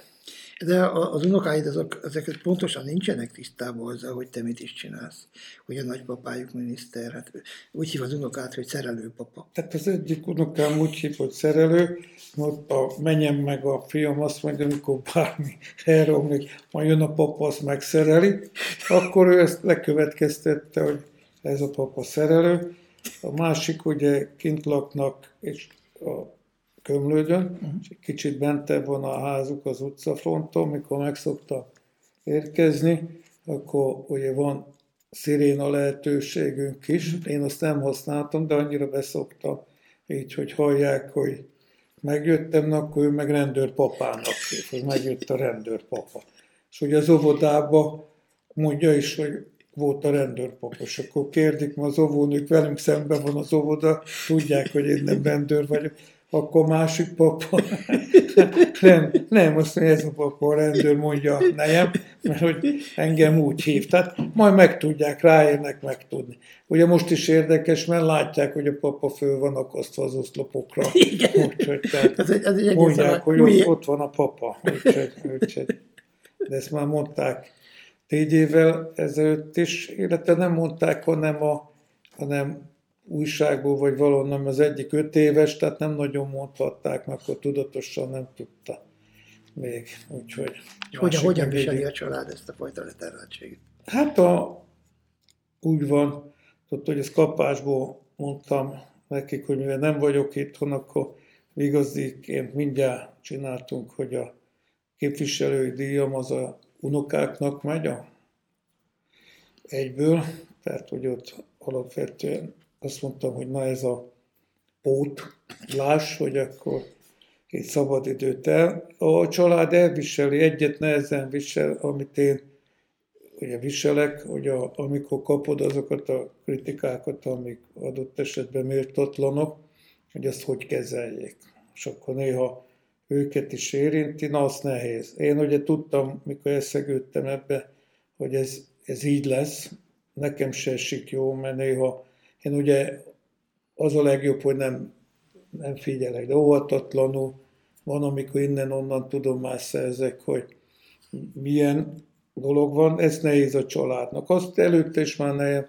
De az unokáid azok, ezeket pontosan nincsenek tisztában azzal, hogy te mit is csinálsz. Hogy a nagypapájuk miniszter, hát úgy hív az unokát, hogy szerelőpapa. Tehát az egyik unokám úgy hív, hogy szerelő, ott a menyem meg a fiam azt mondja, amikor bármi elromlik, majd jön a papa, azt megszereli, akkor ő ezt lekövetkeztette, hogy ez a papa szerelő. A másik ugye kint laknak, és a Kömlődön, uh-huh. és egy kicsit bentebb van a házuk az utcafronton, mikor meg szokta érkezni, akkor ugye van sziréna lehetőségünk is. Én azt nem használtam, de annyira beszoktam, így, hogy hallják, hogy megjöttem, akkor ő meg rendőrpapának hív, hogy megjött a rendőrpapa. És ugye az óvodába mondja is, hogy volt a rendőrpapa, és akkor kérdik, ma az óvónők velünk szemben van az óvoda, tudják, hogy én nem rendőr vagyok akkor másik papa, nem, nem, azt mondja, ez a papa a rendőr mondja a nejem, mert hogy engem úgy hív. Tehát majd megtudják, ráérnek megtudni. Ugye most is érdekes, mert látják, hogy a papa föl van akasztva az oszlopokra. Úgyhogy tehát ez egy, ez egy mondják, hogy ott, ott van a papa. Úgyhogy, úgyhogy. De ezt már mondták négy évvel ezelőtt is, illetve nem mondták, hanem, a, hanem újságból, vagy valonnan az egyik öt éves, tehát nem nagyon mondhatták, mert akkor tudatosan nem tudta még. Úgyhogy hogyan, hogyan viseli a család ezt a fajta leterheltséget? Hát a, úgy van, ott, hogy ezt kapásból mondtam nekik, hogy mivel nem vagyok itthon, akkor igaziként mindjárt csináltunk, hogy a képviselői díjam az a unokáknak megy a egyből, tehát hogy ott alapvetően azt mondtam, hogy na ez a láss, hogy akkor egy szabadidőt el. A család elviseli, egyet nehezen visel, amit én ugye viselek, hogy a, amikor kapod azokat a kritikákat, amik adott esetben méltatlanok, hogy ezt hogy kezeljék. És akkor néha őket is érinti, na az nehéz. Én ugye tudtam, mikor eszegődtem ebbe, hogy ez, ez így lesz, nekem se esik jó, mert néha én ugye az a legjobb, hogy nem, nem figyelek, de óvatatlanul. Van, amikor innen-onnan tudomást szerzek, hogy milyen dolog van, ez nehéz a családnak. Azt előtte is már nem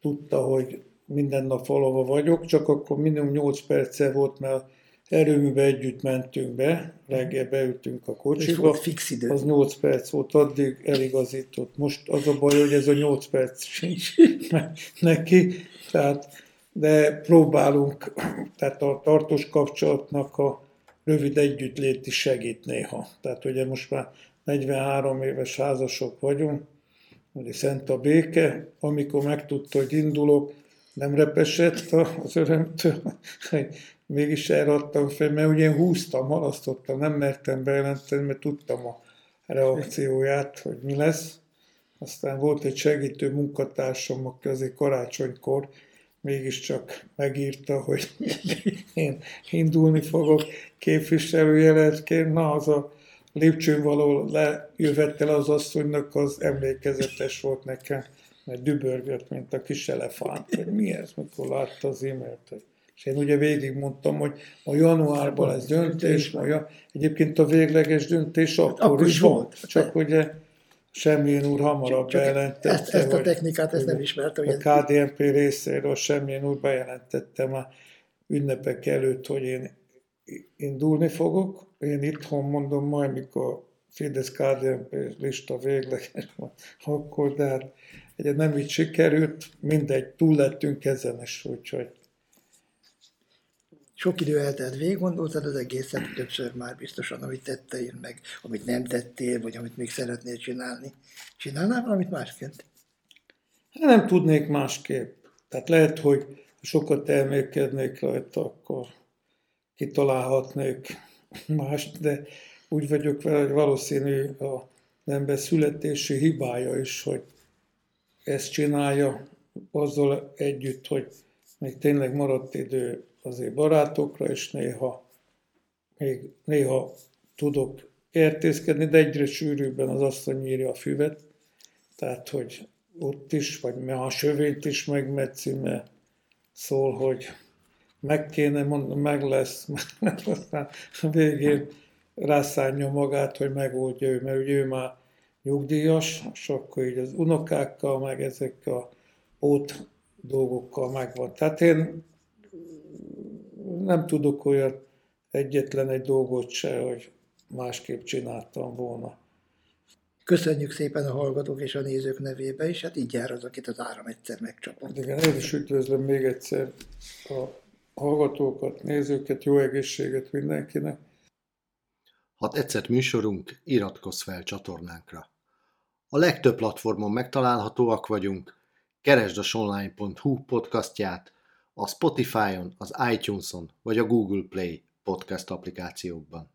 tudta, hogy minden nap valahol vagyok, csak akkor minimum 8 perce volt, mert erőműbe együtt mentünk be, reggel beültünk a kocsiba. fix idő. Az 8 perc volt, addig eligazított. Most az a baj, hogy ez a 8 perc sincs neki, tehát, de próbálunk, tehát a tartós kapcsolatnak a rövid együttlét is segít néha. Tehát ugye most már 43 éves házasok vagyunk, ugye szent a béke, amikor megtudta, hogy indulok, nem repesett az örömtől, mégis elradtam fel, mert ugye én húztam, halasztottam, nem mertem bejelenteni, mert tudtam a reakcióját, hogy mi lesz. Aztán volt egy segítő munkatársam, aki azért karácsonykor mégiscsak megírta, hogy én indulni fogok képviselőjeletként. Na, az a lépcsőn való lejövett el az asszonynak, az emlékezetes volt nekem, mert dübörgött, mint a kis elefánt, hogy mi ez, mikor látta az e-mailt, hogy és én ugye végigmondtam, hogy a januárban lesz döntés, majd egyébként a végleges döntés akkor, akkor is volt. Csak ugye Semmilyen úr hamarabb Csak bejelentette. Ezt, ezt a technikát ezt nem ismertem. A KDNP részéről Semmilyen úr bejelentette már ünnepek előtt, hogy én indulni fogok. Én itthon mondom majd, mikor Fidesz KDNP lista végleges van, akkor, de hát egy nem így sikerült, mindegy, túl lettünk ezen is, úgyhogy sok idő eltelt, végig gondoltad az egészet, többször már biztosan, amit tettél, meg amit nem tettél, vagy amit még szeretnél csinálni. Csinálnál valamit másként? Hát nem tudnék másképp. Tehát lehet, hogy sokat elmélkednék rajta, akkor kitalálhatnék mást, de úgy vagyok vele, hogy valószínű a ember születési hibája is, hogy ezt csinálja azzal együtt, hogy még tényleg maradt idő azért barátokra, és néha, még néha tudok kertészkedni, de egyre sűrűbben az asszony írja a füvet, tehát, hogy ott is, vagy a sövényt is megmetszi, mert szól, hogy meg kéne mondani, meg lesz, mert aztán a végén rászánja magát, hogy megoldja ő, mert ugye ő már nyugdíjas, és akkor így az unokákkal, meg ezek a ót dolgokkal megvan. Tehát én nem tudok olyan egyetlen egy dolgot se, hogy másképp csináltam volna. Köszönjük szépen a hallgatók és a nézők nevébe is, hát így jár az, akit az áram egyszer megcsapott. Igen, én is üdvözlöm még egyszer a hallgatókat, nézőket, jó egészséget mindenkinek. Ha tetszett műsorunk, iratkozz fel csatornánkra. A legtöbb platformon megtalálhatóak vagyunk, keresd a sonline.hu podcastját, a Spotify-on, az iTunes-on vagy a Google Play podcast applikációkban.